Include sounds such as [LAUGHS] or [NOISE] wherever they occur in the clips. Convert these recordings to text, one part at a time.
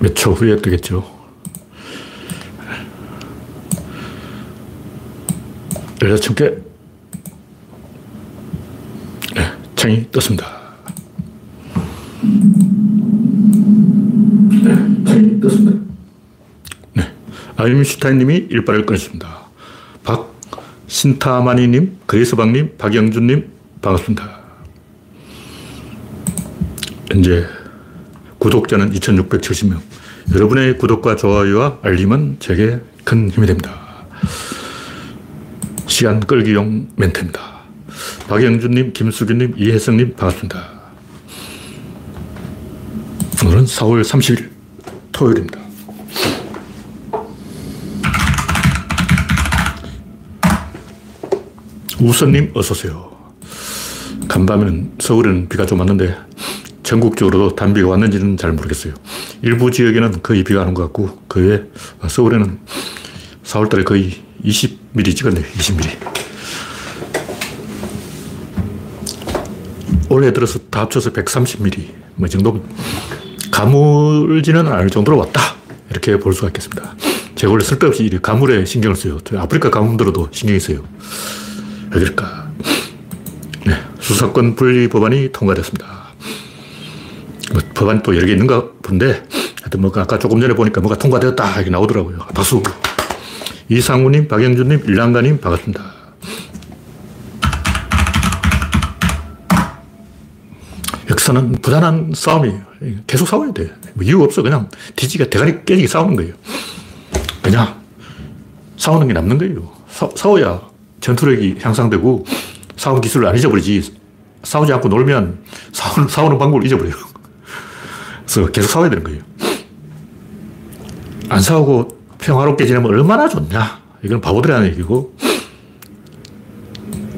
몇 초 후에 뜨겠죠. 열여섯 개 네, 창이 떴습니다. 네, 창이 떴습니다. 네, 아임슈타인님이 일발을 끊었습니다. 박신타마니님, 그레이스방님, 박영준님, 반갑습니다. 현재 구독자는 2670명. 여러분의 구독과 좋아요와 알림은 제게 큰 힘이 됩니다. 시간 끌기용 멘트입니다. 박영준님, 김수균님, 이혜성님 반갑습니다. 오늘은 4월 30일 토요일입니다. 우선님 어서오세요. 간밤에는 서울에는 비가 좀 왔는데 전국적으로도 단비가 왔는지는 잘 모르겠어요. 일부 지역에는 거의 비가 오는 것 같고 그 외에 서울에는 4월달에 거의 20mm 찍었네요. 20mm. 올해 들어서 다 합쳐서 130mm 뭐 정도 가물지는 않을 정도로 왔다 이렇게 볼 수가 있겠습니다. 제가 원래 쓸데없이 가물에 신경을 써요. 아프리카 가뭄 들어도 신경이 써요. 왜 그럴까? 네, 수사권 분리 법안이 통과됐습니다. 뭐 법안이 또 여러 개 있는가 본데, 하여튼 뭐 아까 조금 전에 보니까 뭐가 통과되었다. 이렇게 나오더라고요. 박수. 이상우님, 박영준님, 일랑가님, 반갑습니다. 역사는 부단한 싸움이에요. 계속 싸워야 돼. 뭐 이유 없어. 그냥 뒤지가 대가리 깨지게 싸우는 거예요. 그냥 싸우는 게 남는 거예요. 사, 싸워야 전투력이 향상되고 싸움 기술을 안 잊어버리지. 싸우지 않고 놀면 싸우는, 싸우는 방법을 잊어버려요. 그래서 계속 싸워야 되는 거예요. 안 싸우고 평화롭게 지내면 얼마나 좋냐. 이건 바보들이 하는 얘기고,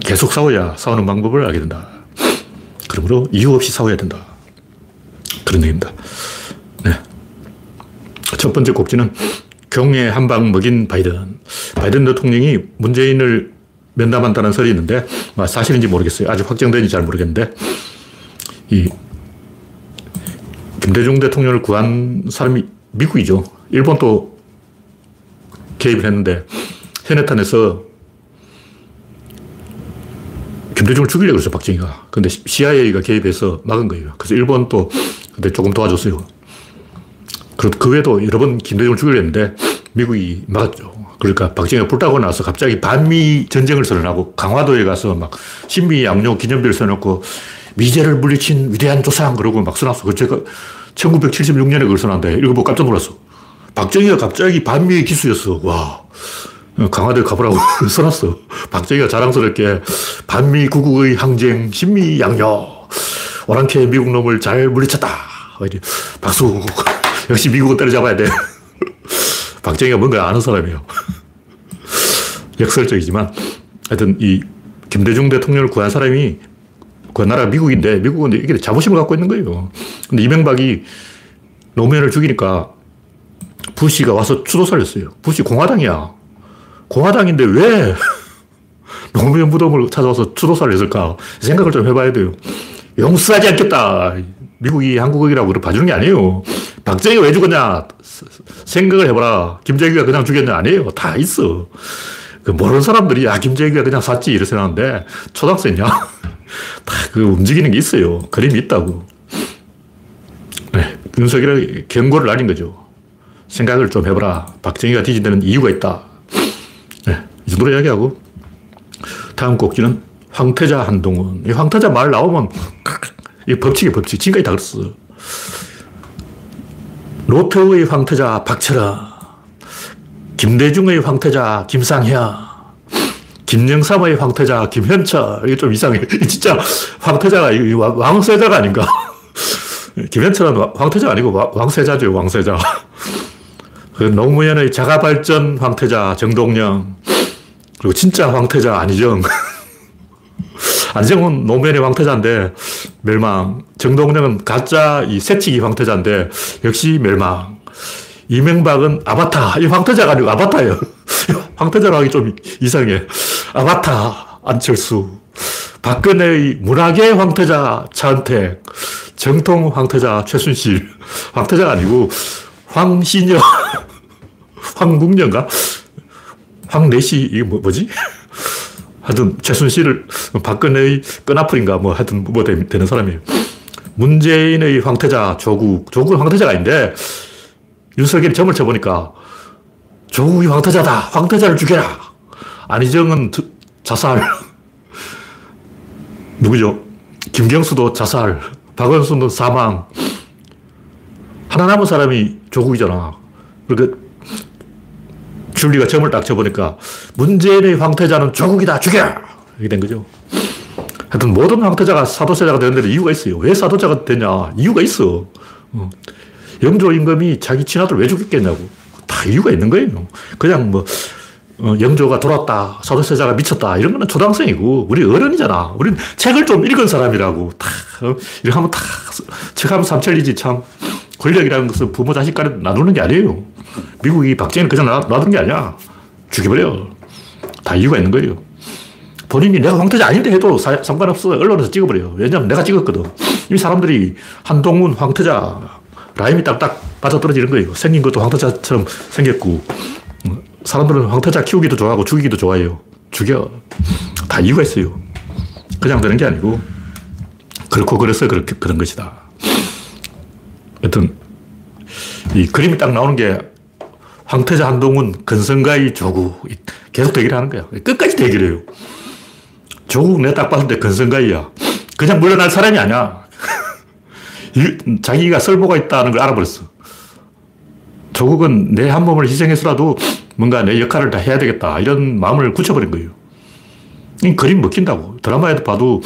계속 싸워야 싸우는 방법을 알게 된다. 그러므로 이유 없이 싸워야 된다. 그런 얘기입니다. 네. 첫 번째 곡지는 경에 한 방 먹인 바이든. 바이든 대통령이 문재인을 면담한다는 설이 있는데, 뭐 사실인지 모르겠어요. 아직 확정된지 잘 모르겠는데, 이 김대중 대통령을 구한 사람이 미국이죠. 일본도 개입을 했는데 현해탄에서 김대중을 죽이려고 했어, 박정희가. 근데 CIA가 개입해서 막은 거예요. 그래서 일본도 근데 조금 도와줬어요. 그 외에도 여러 번 김대중을 죽이려 했는데 미국이 막았죠. 그러니까 박정희가 불타고 나서 갑자기 반미 전쟁을 선언하고 강화도에 가서 막 신미 양용 기념비를 써놓고 미제를 물리친 위대한 조상 그러고 막 써놨어. 그 제가 1976년에 그걸 써놨는데 읽어보고 깜짝 놀랐어. 박정희가 갑자기 반미의 기수였어. 와. 강화도에 가보라고 [LAUGHS] 써놨어. 박정희가 자랑스럽게 반미 구국의 항쟁, 신미 양녀, 오랑캐 미국 놈을 잘 물리쳤다. 박수. [LAUGHS] 역시 미국은 때려잡아야 돼. [LAUGHS] 박정희가 뭔가 아는 사람이에요. 역설적이지만 하여튼 이 김대중 대통령을 구한 사람이 그 나라가 미국인데 미국은 이게 자부심을 갖고 있는 거예요. 근데 이명박이 노무현을 죽이니까 부시가 와서 추도사를 했어요. 부시 공화당이야. 공화당인데 왜 [LAUGHS] 노무현 무덤을 찾아와서 추도사를 했을까? 생각을 좀 해봐야 돼요. 용서하지 않겠다. 미국이 한국이라고 봐주는 게 아니에요. 박정희가 왜 죽었냐? 생각을 해봐라. 김정희가 그냥 죽였냐? 아니에요. 다 있어. 그 모르는 사람들이, 아, 김정희가 그냥 샀지. 이렇게 생각하는데, 초등학생이냐? [LAUGHS] 다그 움직이는 게 있어요. 그림이 있다고. 네. 윤석열이 경고를 날린 거죠. 생각을 좀 해봐라. 박정희가 뒤진다는 이유가 있다. 네. 이 정도로 이야기하고, 다음 곡지는 황태자 한동훈. 이 황태자 말 나오면, [LAUGHS] 이 법칙이 법칙. 지금까지 다 그랬어. 로테의 황태자 박철아. 김대중의 황태자 김상현. 김영삼의 황태자 김현철. 이게 좀 이상해. [LAUGHS] 진짜 황태자가 왕세자가 아닌가. [LAUGHS] 김현철은 황태자 아니고 왕세자죠, 왕세자. [LAUGHS] 그 노무현의 자가발전 황태자 정동영. 그리고 진짜 황태자 안희정. 안희정은 노무현의 황태자인데 멸망. 정동영은 가짜 이 새치기 황태자인데 역시 멸망. 이명박은 아바타. 이 황태자가 아니고 아바타예요. [LAUGHS] 황태자로 하기 좀 이상해. 아바타, 안철수. 박근혜의 문학의 황태자, 차은택. 정통 황태자, 최순실. 황태자가 아니고 황신여, [LAUGHS] 황국녀인가? 황내시, 이게 뭐, 뭐지? 하여튼 최순실을 박근혜의 끈아풀인가 뭐 하여튼 뭐 되는 사람이에요. 문재인의 황태자 조국, 조국은 황태자가 아닌데 윤석열이 점을 쳐보니까 조국이 황태자다. 황태자를 죽여라. 안희정은 자살. [LAUGHS] 누구죠? 김경수도 자살. 박원순도 사망. 하나 남은 사람이 조국이잖아. 그러니까 줄리가 점을 딱 쳐보니까 문재인의 황태자는 조국이다. 죽여! 이렇게 된 거죠. 하여튼 모든 황태자가 사도세자가 되는 데는 이유가 있어요. 왜 사도자가 되냐? 이유가 있어. 어. 영조 임금이 자기 친아들 왜 죽였겠냐고. 다 이유가 있는 거예요. 그냥 뭐, 어, 영조가 돌았다. 사도세자가 미쳤다. 이런 거는 초등학생이고, 우리 어른이잖아. 우린 책을 좀 읽은 사람이라고. 다, 어, 이렇게 하면 다, 책하면 삼천리지 참. 권력이라는 것은 부모 자식 간에 나누는 게 아니에요. 미국이 박정희를 그냥 놔둔 게 아니야. 죽여버려. 다 이유가 있는 거예요. 본인이 내가 황태자 아닌데 해도 사, 상관없어. 언론에서 찍어버려요. 왜냐면 내가 찍었거든. 이 사람들이 한동훈 황태자 라임이 딱딱 맞아 떨어지는 거예요. 생긴 것도 황태자처럼 생겼고 사람들은 황태자 키우기도 좋아하고 죽이기도 좋아해요. 죽여. 다 이유가 있어요. 그냥 되는 게 아니고 그렇고 그래서 그렇게 그런 것이다. 하여튼 이 그림이 딱 나오는 게 황태자 한동훈 근성가의 조국 계속 대기를 하는 거야. 끝까지 대기를 해요. 조국 내가 딱 봤는데 근성가이야. 그냥 물러날 사람이 아니야. 자기가 설모가 있다는 걸 알아버렸어. 조국은 내 한 몸을 희생해서라도 뭔가 내 역할을 다 해야 되겠다. 이런 마음을 굳혀버린 거예요. 이 그림 먹힌다고. 드라마에도 봐도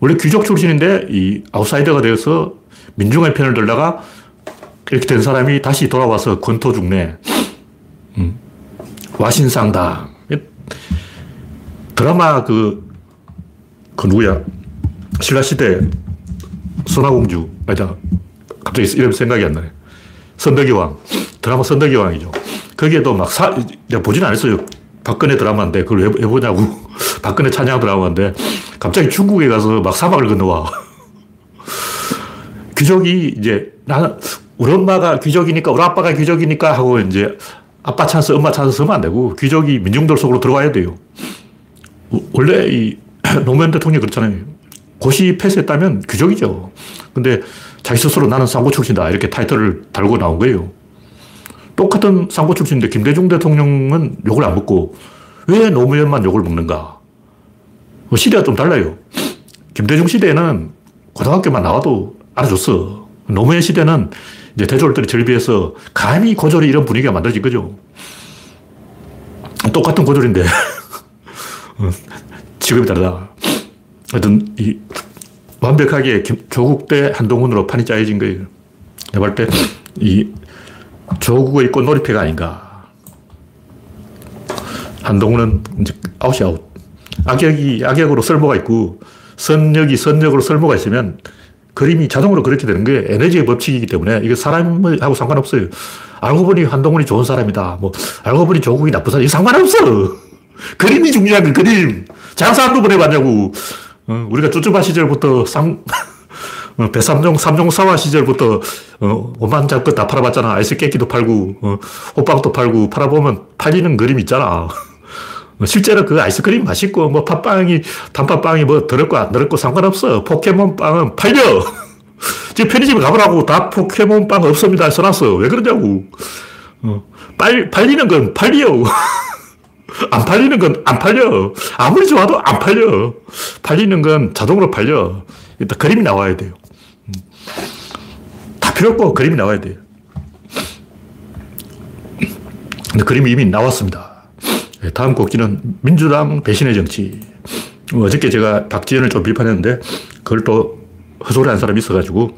원래 귀족 출신인데 이 아웃사이더가 되어서 민중의 편을 들다가 이렇게 된 사람이 다시 돌아와서 권토 죽네. 음. 와신상당. 드라마 그, 그 누구야? 신라시대 선화공주. 아니다. 갑자기 이름 생각이 안 나네. 선덕여왕. 드라마 선덕여왕이죠. 거기에도 막 사, 내가 보진 않았어요. 박근혜 드라마인데 그걸 왜, 왜 보냐고. [LAUGHS] 박근혜 찬양 드라마인데 갑자기 중국에 가서 막 사막을 건너와. [LAUGHS] 귀족이 이제 나는 우리 엄마가 귀족이니까 우리 아빠가 귀족이니까 하고 이제 아빠 찬스, 엄마 찬스 쓰면 안 되고 귀족이 민중들 속으로 들어와야 돼요. 원래 이 [CLEARS THROAT] 노무현 대통령이 그렇잖아요. 고시 패스했다면 귀족이죠. 근데 자기 스스로 나는 상고 출신이다. 이렇게 타이틀을 달고 나온 거예요. 똑같은 상고 출신인데 김대중 대통령은 욕을 안 먹고 왜 노무현만 욕을 먹는가? 뭐 시대가 좀 달라요. 김대중 시대에는 고등학교만 나와도 알아줬어. 노무현 시대는 이제 대졸들이 절비해서 감히 고졸이 이런 분위기가 만들어진 거죠. 똑같은 고졸인데 어, 직업이 다르다. 하여튼 이 완벽하게 조국 대 한동훈으로 판이 짜여진 거예요. 내가 볼 때 이 조국의 꽃놀이패가 아닌가. 한동훈은 이제 아웃이 아웃. 악역이 악역으로 쓸모가 있고 선역이 선역으로 쓸모가 있으면 그림이 자동으로 그렇게 되는 게 에너지의 법칙이기 때문에 이게 사람하고 상관없어요. 알고 보니 한동훈이 좋은 사람이다. 뭐, 알고 보니 조국이 나쁜 사람. 이 상관없어. [LAUGHS] 그림이 중요한 거, 그림. 장사 한두 번 해봤냐고. 어, 우리가 쭈쭈바 시절부터 쌍, [LAUGHS] 어, 배삼종, 삼종사화 시절부터, 어, 오만 잡것 다 팔아봤잖아. 아이스 깨끼도 팔고, 어, 호빵도 팔고, 팔아보면 팔리는 그림 있잖아. [LAUGHS] 어, 실제로 그 아이스크림 맛있고, 뭐, 팥빵이, 단팥빵이 뭐, 더럽고 안 더럽고 상관없어. 포켓몬빵은 팔려! [LAUGHS] 지금 편의점에 가보라고 다 포켓몬빵 없습니다. 써놨어. 왜 그러냐고. 어, 빨, 팔리는 건 팔려. 안 팔리는 건 안 팔려. 아무리 좋아도 안 팔려. 팔리는 건 자동으로 팔려. 일단 그림이 나와야 돼요. 음. 다 필요 없고 그림이 나와야 돼요. 근데 그림이 이미 나왔습니다. 네, 다음 곡지는 민주당 배신의 정치. 어저께 제가 박지원을 좀 비판했는데 그걸 또 허소리 한 사람이 있어가지고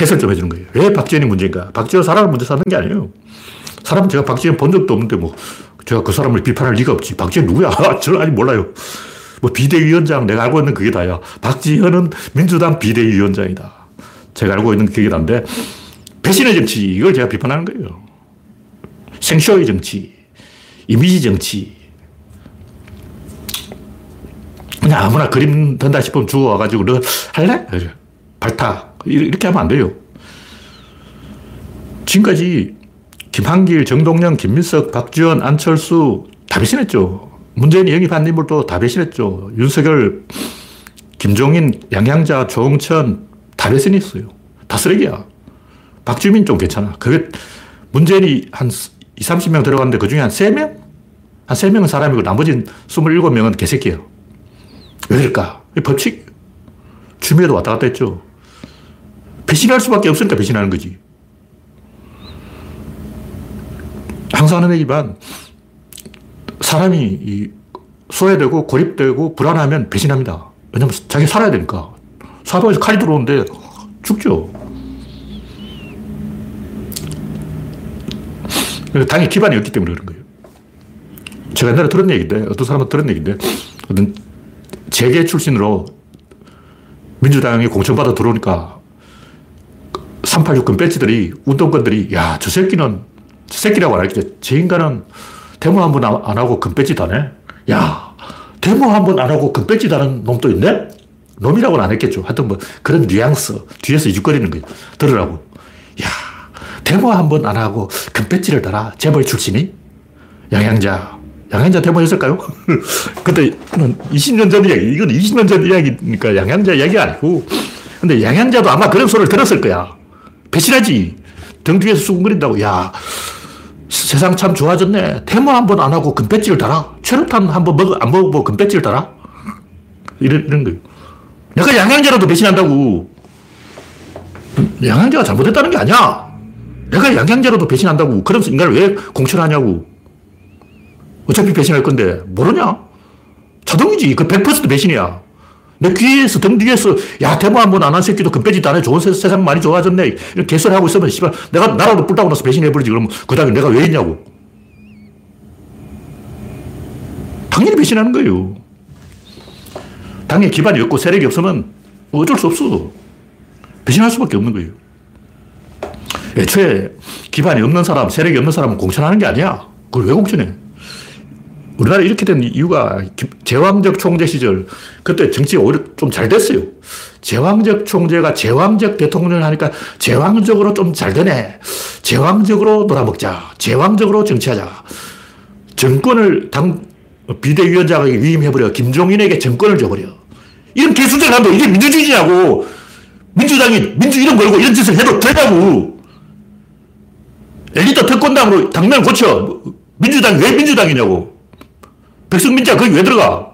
해설 좀 해주는 거예요. 왜 박지원이 문제인가? 박지원 사람을 문제 삼는 게 아니에요. 사람은 제가 박지원 본 적도 없는데 뭐 제가 그 사람을 비판할 리가 없지. 박지원 누구야? [LAUGHS] 저는 아직 몰라요. 뭐 비대위원장 내가 알고 있는 그게 다야. 박지현은 민주당 비대위원장이다. 제가 알고 있는 그게 다인데 배신의 정치 이걸 제가 비판하는 거예요. 생쇼의 정치, 이미지 정치. 그냥 아무나 그림 된다 싶으면 주워와가지고 너 할래? 발탁. 이렇게 하면 안 돼요. 지금까지 김한길, 정동영, 김민석, 박지원, 안철수 다 배신했죠. 문재인이 영입한 인물도 다 배신했죠. 윤석열, 김종인, 양양자, 조홍천 다 배신했어요. 다 쓰레기야. 박주민 좀 괜찮아. 그게 문재인이 한 20, 30명 들어갔는데 그 중에 한 3명? 한 3명은 사람이고 나머지는 27명은 개새끼예요. 왜 그럴까? 법칙. 주미에도 왔다 갔다 했죠. 배신할 수밖에 없으니까 배신하는 거지. 얘기지만 사람이 소외되고 고립되고 불안하면 배신합니다. 왜냐면 자기 살아야 되니까. 사도에서 칼이 들어오는데 죽죠. 당의 기반이 없기 때문에 그런 거예요. 제가 옛날에 들은 얘기인데, 어떤 사람은 들은 얘기인데, 어떤 재계 출신으로 민주당이 공천받아 들어오니까 386건 배지들이, 운동권들이, 야, 저 새끼는, 저 새끼라고 안 할게. 저 인간은 데모 한 번 안 하고 금배지 다네? 야, 데모 한 번 안 하고 금배지 다는 놈도 있네? 놈이라고는 안 했겠죠. 하여튼 뭐 그런 뉘앙스, 뒤에서 이죽거리는 거예요. 들으라고. 야, 데모 한 번 안 하고 금배지를 달아. 재벌 출신이? 양양자. 양양자 데모했을까요? [LAUGHS] 그때는 20년 전 이야기, 이건 20년 전 이야기니까 양양자 이야기 아니고. 근데 양양자도 아마 그런 소리를 들었을 거야. 배신하지. 등 뒤에서 수근거린다고. 야, 세상 참 좋아졌네. 테모 한 번 안 하고 금배지를 달아. 최루탄 한 번 먹어, 안 먹어보고 금배지를 달아. 이런, 이런 거예요. 내가 양양자라도 배신한다고. 양양자가 잘못했다는 게 아니야. 내가 양양자라도 배신한다고. 그러면서 인간을 왜 공천하냐고. 어차피 배신할 건데, 모르냐? 자동이지. 그 100% 배신이야. 내 귀에서 등 뒤에서 야 대모 한번 안 한 새끼도 금빼지도 안 해. 좋은 세, 상 많이 좋아졌네. 이런 개소리 하고 있으면 씨발 내가 나라도 뿔따고 나서 배신해버리지. 그러면 그 다음에 내가 왜 있냐고. 당연히 배신하는 거예요. 당연히 기반이 없고 세력이 없으면 어쩔 수 없어. 배신할 수밖에 없는 거예요. 애초에 기반이 없는 사람, 세력이 없는 사람은 공천하는 게 아니야. 그걸 왜 공천해? 우리나라 이렇게 된 이유가 제왕적 총재 시절 그때 정치가 오히려 좀 잘 됐어요. 제왕적 총재가 제왕적 대통령을 하니까 제왕적으로 좀 잘 되네. 제왕적으로 놀아먹자. 제왕적으로 정치하자. 정권을 당 비대위원장에게 위임해버려. 김종인에게 정권을 줘버려. 이런 개수들 한다. 이게 민주주의냐고. 민주당이 민주 이름 걸고 이런 짓을 해도 되냐고. 엘리트 특권당으로 당면 고쳐. 민주당이 왜 민주당이냐고. 백성민자 거기 왜 들어가?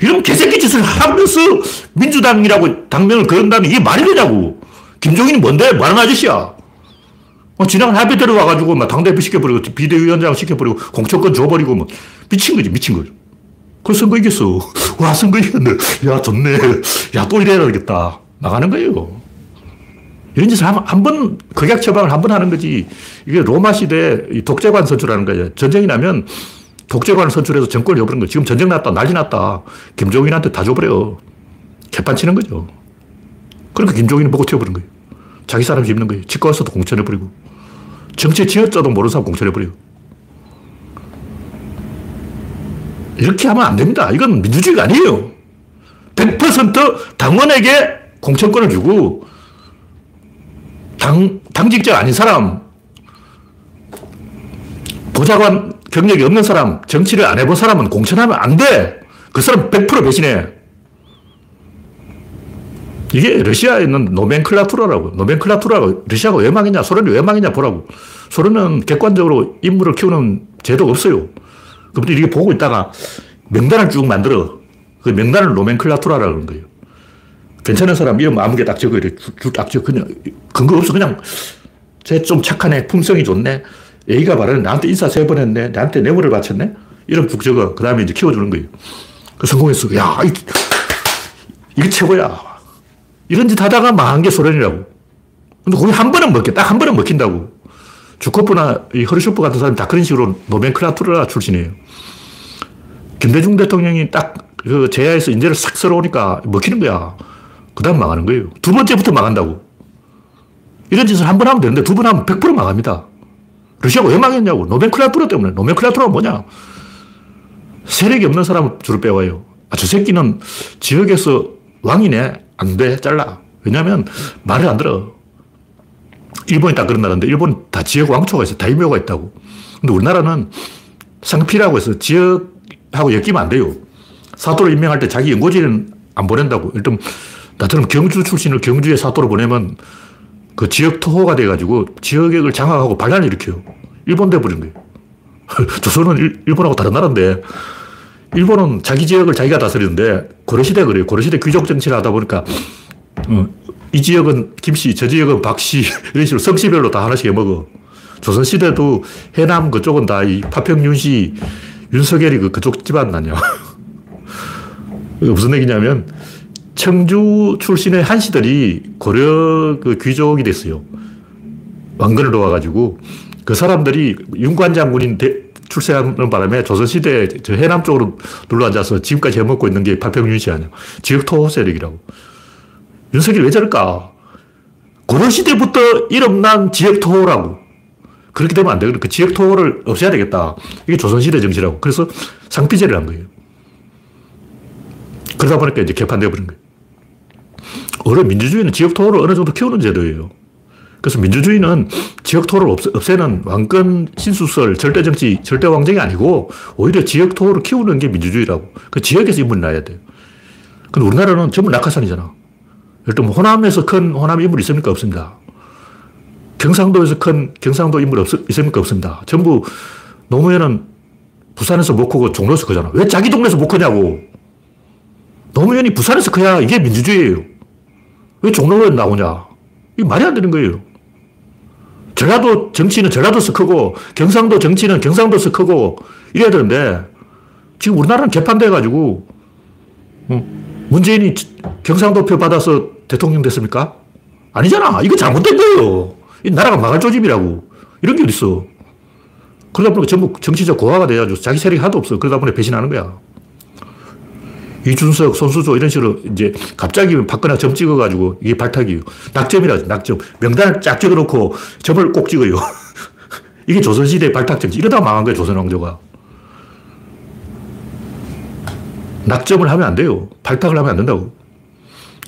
이런 개새끼 짓을 하면서 민주당이라고 당명을 걸은다면 이게 말이 되냐고. 김종인이 뭔데? 뭐하는 아저씨야? 어, 지난 합의 들어와가지고 막 당대표 시켜버리고 비대위원장 시켜버리고 공천권 줘버리고 뭐 미친 거지, 미친 거죠. 그 선거 이겼어. [LAUGHS] 와, 선거 이겼네. 야, 좋네. 야, 또 이래야 되겠다. 나가는 거예요. 이런 짓을 한 번, 극약 처방을 한 번 하는 거지. 이게 로마 시대 독재관 선출하는 거예요. 전쟁이 나면 독재관을 선출해서 정권을 줘버린 거예요. 지금 전쟁 났다, 난리 났다. 김종인한테 다 줘버려요. 개판 치는 거죠. 그러니까 김종인이 보고 튀어버린 거예요. 자기 사람 집는 거예요. 치과에서도 공천해버리고. 정치에 지어자도 모르는 사람 공천해버려요. 이렇게 하면 안 됩니다. 이건 민주주의가 아니에요. 100% 당원에게 공천권을 주고, 당, 당직자 아닌 사람, 보좌관 경력이 없는 사람, 정치를 안 해본 사람은 공천하면 안 돼. 그 사람 100% 배신해. 이게 러시아에 있는 노멘클라투라라고. 노멘클라투라가 러시아가 왜 망했냐, 소련이 왜 망했냐 보라고. 소련은 객관적으로 인물을 키우는 제도가 없어요. 그분들이 이게 보고 있다가 명단을 쭉 만들어. 그 명단을 노멘클라투라라고 하는 거예요. 괜찮은 사람 이름 아무게 딱 적어. 딱 적어. 그냥 근거 없어. 그냥 쟤 좀 착하네. 품성이 좋네. A가 말하는 나한테 인사 세 번 했네. 나한테 뇌물을 바쳤네. 이름 쭉 적어. 그 다음에 이제 키워주는 거예요. 그 성공했어. 야, 이, 이게 최고야. 이런 짓 하다가 망한 게 소련이라고. 근데 거기 한 번은 먹게, 딱 한 번은 먹힌다고. 주코프나 이 허르쇼프 같은 사람이 다 그런 식으로 노멘클라투라 출신이에요. 김대중 대통령이 딱 그 제야에서 인재를 싹 썰어오니까 먹히는 거야. 그 다음 망하는 거예요. 두 번째부터 망한다고. 이런 짓을 한 번 하면 되는데 두 번 하면 100% 망합니다. 러시아가 왜 망했냐고. 노멘클라투라 때문에. 노멘클라투라가 뭐냐. 세력이 없는 사람을 주로 빼와요. 아, 저 새끼는 지역에서 왕이네. 안 돼. 잘라. 왜냐면 말을 안 들어. 일본이 딱 그런 나라인데 일본 다 지역 왕초가 있어요. 다이묘가 있다고. 근데 우리나라는 상피라고 해서 지역하고 엮이면 안 돼요. 사도를 임명할 때 자기 연고지는 안 보낸다고. 일단 나처럼 경주 출신을 경주에 사도로 보내면 그 지역 토호가 돼가지고 지역을 장악하고 반란을 일으켜요. 일본 돼버린 거예요. [LAUGHS] 조선은 일, 일본하고 다른 나라인데 일본은 자기 지역을 자기가 다스리는데 고려시대 그래요. 고려시대 귀족 정치를 하다 보니까 어, 이 지역은 김씨, 저 지역은 박씨 [LAUGHS] 이런 식으로 성씨별로 다 하나씩 해먹어. 조선시대도 해남 그쪽은 다 이 파평윤씨, 윤석열이 그, 그쪽 집안 아니야. [LAUGHS] 무슨 얘기냐면 청주 출신의 한씨들이 고려 그 귀족이 됐어요. 왕건을 놓아가지고 그 사람들이 윤관 장군인 출세하는 바람에 조선시대 저 해남 쪽으로 눌러 앉아서 지금까지 해먹고 있는 게 파평윤 씨 아니야. 지역 토호 세력이라고. 윤석열이 왜 저럴까? 고려시대부터 이름난 지역 토호라고. 그렇게 되면 안 돼. 그 지역 토호를 없애야 되겠다. 이게 조선시대 정치라고. 그래서 상피제를 한 거예요. 그러다 보니까 이제 개판되어 버린 거예요. 원래 민주주의는 지역 토호를 어느 정도 키우는 제도예요. 그래서 민주주의는 지역 토호를 없애, 는 왕권 신수설, 절대 정치, 절대 왕정이 아니고 오히려 지역 토호를 키우는 게 민주주의라고. 그 지역에서 인물이 나야 돼요. 근데 우리나라는 전부 낙하산이잖아. 일단 뭐 호남에서 큰 호남 인물 있습니까? 없습니다. 경상도에서 큰 경상도 인물 없, 있습니까? 없습니다. 전부 노무현은 부산에서 못 크고 종로에서 크잖아. 왜 자기 동네에서 못 크냐고. 노무현이 부산에서 커야 이게 민주주의예요. 왜 종로에 나오냐. 이게 말이 안 되는 거예요. 전라도 정치는 전라도에서 크고 경상도 정치는 경상도에서 크고 이래야 되는데 지금 우리나라는 개판돼가지고 문재인이 경상도 표 받아서 대통령 됐습니까? 아니잖아. 이거 잘못된 거예요. 이 나라가 망할 조짐이라고. 이런 게 어딨어. 그러다 보니까 전부 정치적 고화가 돼가지고 자기 세력이 하도 없어. 그러다 보니 배신하는 거야. 이준석, 손수조 이런 식으로 이제 갑자기 박근혜 점 찍어가지고 이게 발탁이에요. 낙점이라 낙점. 명단을 쫙 찍어놓고 점을 꼭 찍어요. [LAUGHS] 이게 조선시대 발탁점지. 이러다 망한 거예요, 조선왕조가. 낙점을 하면 안 돼요. 발탁을 하면 안 된다고.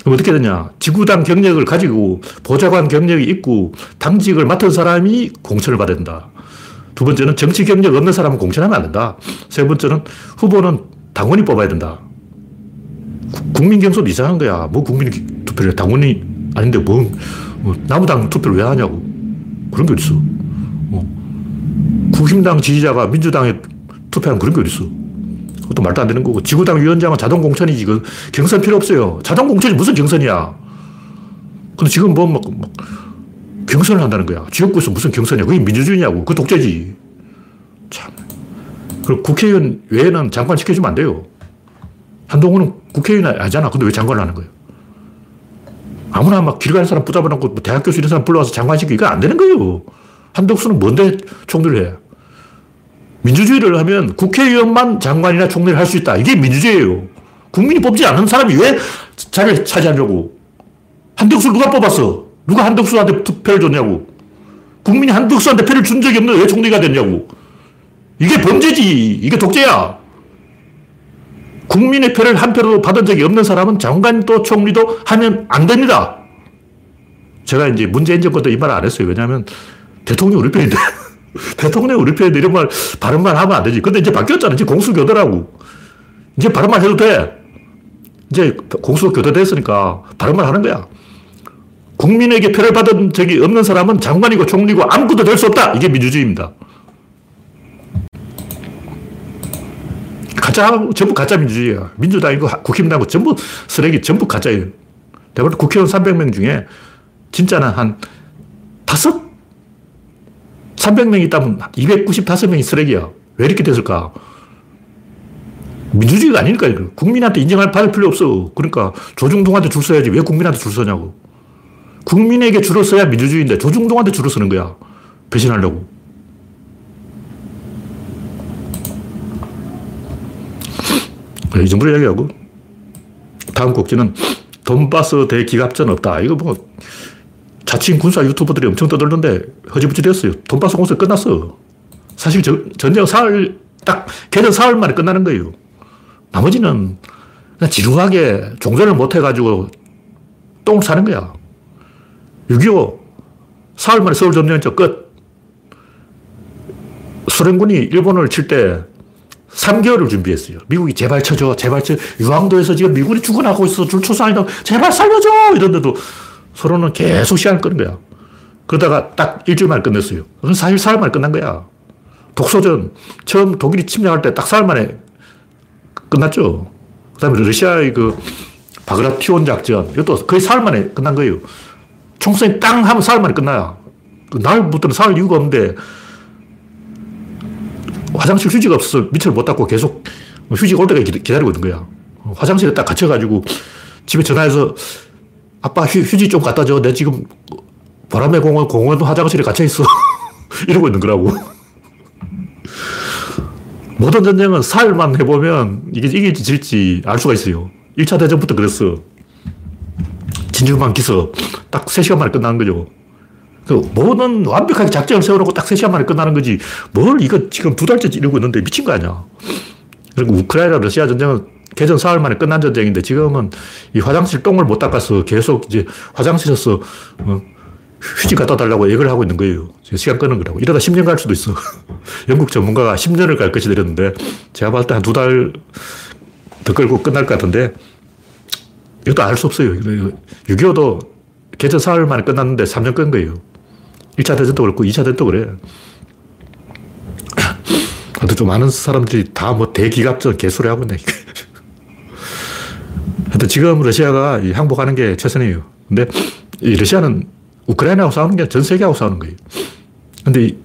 그럼 어떻게 되냐. 지구당 경력을 가지고 보좌관 경력이 있고 당직을 맡은 사람이 공천을 받아야 된다. 두 번째는 정치 경력 없는 사람은 공천하면 안 된다. 세 번째는 후보는 당원이 뽑아야 된다. 국민 경선 이상한 거야. 뭐 국민 투표를 해. 당원이 아닌데 뭐, 뭐 나무당 투표를 왜 하냐고. 그런 게 어딨어. 어. 국힘당 지지자가 민주당에 투표하는 그런 게 어딨어. 그것도 말도 안 되는 거고. 지구당 위원장은 자동 공천이지. 그 경선 필요 없어요. 자동 공천이 무슨 경선이야. 근데 지금 뭐, 막, 막 경선을 한다는 거야. 지역구에서 무슨 경선이야. 그게 민주주의냐고. 그 독재지. 참. 그리고 국회의원 외에는 장관 시켜주면 안 돼요. 한동훈은 국회의원 아니잖아. 근데 왜 장관을 하는 거예요? 아무나 막 길 가는 사람 붙잡아놓고 뭐 대학 교수 이런 사람 불러와서 장관 시키고 이거 안 되는 거예요. 한덕수는 뭔데 총리를 해? 민주주의를 하면 국회의원만 장관이나 총리를 할 수 있다. 이게 민주주의예요. 국민이 뽑지 않은 사람이 왜 자리를 차지하려고? 한덕수를 누가 뽑았어? 누가 한덕수한테 투표를 줬냐고? 국민이 한덕수한테 표를 준 적이 없는데 왜 총리가 됐냐고? 이게 범죄지. 이게 독재야. 국민의 표를 한 표로 받은 적이 없는 사람은 장관도 총리도 하면 안 됩니다. 제가 이제 문재인 정권 때이말안 했어요. 왜냐하면 대통령 우리 편인데. [LAUGHS] 대통령 우리 편인데 이런 말, 말 하면 안 되지. 근데 이제 바뀌었잖아. 이제 공수교대라고. 이제 말 해도 돼. 이제 공수교대 됐으니까 말 하는 거야. 국민에게 표를 받은 적이 없는 사람은 장관이고 총리고 아무것도 될 수 없다. 이게 민주주의입니다. 가짜, 전부 가짜 민주주의야. 민주당이고 국힘당이고 전부 쓰레기, 전부 가짜예요. 대부분 국회의원 300명 중에 진짜는 한 다섯 300명 있다면 295명이 쓰레기야. 왜 이렇게 됐을까? 민주주의가 아니니까, 이거. 국민한테 인정할 받을 필요 없어. 그러니까 조중동한테 줄 서야지. 왜 국민한테 줄 서냐고. 국민에게 줄을 서야 민주주의인데 조중동한테 줄을 서는 거야. 배신하려고. 이 정도로 이야기하고 다음 곡지는 돈바스 대기갑전 없다. 이거 뭐 자칭 군사 유튜버들이 엄청 떠들던데 허지부지 됐어요. 돈바스 공사 끝났어. 사실 저, 전쟁 사흘, 딱 개전 사흘 만에 끝나는 거예요. 나머지는 그냥 지루하게 종전을 못 해가지고 똥을 사는 거야. 6.25 사흘 만에 서울 점령했죠. 끝. 소련군이 일본을 칠 때 3개월을 준비했어요. 미국이 제발 쳐줘, 제발 쳐. 유황도에서 지금 미군이 죽어나고 있어. 줄초상이다. 제발 살려줘! 이런데도 서로는 계속 시간을 끄는 거야. 그러다가 딱 일주일 만에 끝냈어요. 그건 사실 사흘 만에 끝난 거야. 독소전. 처음 독일이 침략할 때 딱 사흘 만에 끝났죠. 그 다음에 러시아의 그 바그라티온 작전. 이것도 거의 사흘 만에 끝난 거예요. 총선이 땅 하면 사흘 만에 끝나요. 그 날부터는 사흘 이유가 없는데 화장실 휴지가 없어서 밑을 못 닦고 계속 휴지가 올 때까지 기다리고 있는 거야. 화장실에 딱 갇혀가지고 집에 전화해서 아빠 휴, 휴지 좀 갖다 줘. 내 지금 바람의 공원, 공원 화장실에 갇혀있어. [LAUGHS] 이러고 있는 거라고. [LAUGHS] 모든 전쟁은 사흘만 해보면 이게 이길지 질지 알 수가 있어요. 1차 대전부터 그랬어. 진주만 기서 딱 3시간 만에 끝나는 거죠. 그 모든 완벽하게 작전을 세워놓고 딱 3시간 만에 끝나는 거지. 뭘 이거 지금 두 달째 이러고 있는데 미친 거 아니야. 그리고 우크라이나 러시아 전쟁은 개전 사흘 만에 끝난 전쟁인데 지금은 이 화장실 똥을 못 닦아서 계속 이제 화장실에서 어, 휴지 갖다 달라고 얘기를 하고 있는 거예요. 시간 끄는 거라고. 이러다 10년 갈 수도 있어. [LAUGHS] 영국 전문가가 10년을 갈 것이 되렸는데 제가 봤을 때 한 두 달 더 끌고 끝날 것 같은데 이것도 알 수 없어요. 6.25도 개전 사흘 만에 끝났는데 3년 끈 거예요. 1차 대전도 그렇고 2차 대전도 그래. 하여튼 좀 많은 사람들이 다 뭐 대기갑전 개소리 하고 있네. 하여튼 지금 러시아가 항복하는 게 최선이에요. 근데 이 러시아는 우크라이나하고 싸우는 게 전 세계하고 싸우는 거예요. 근데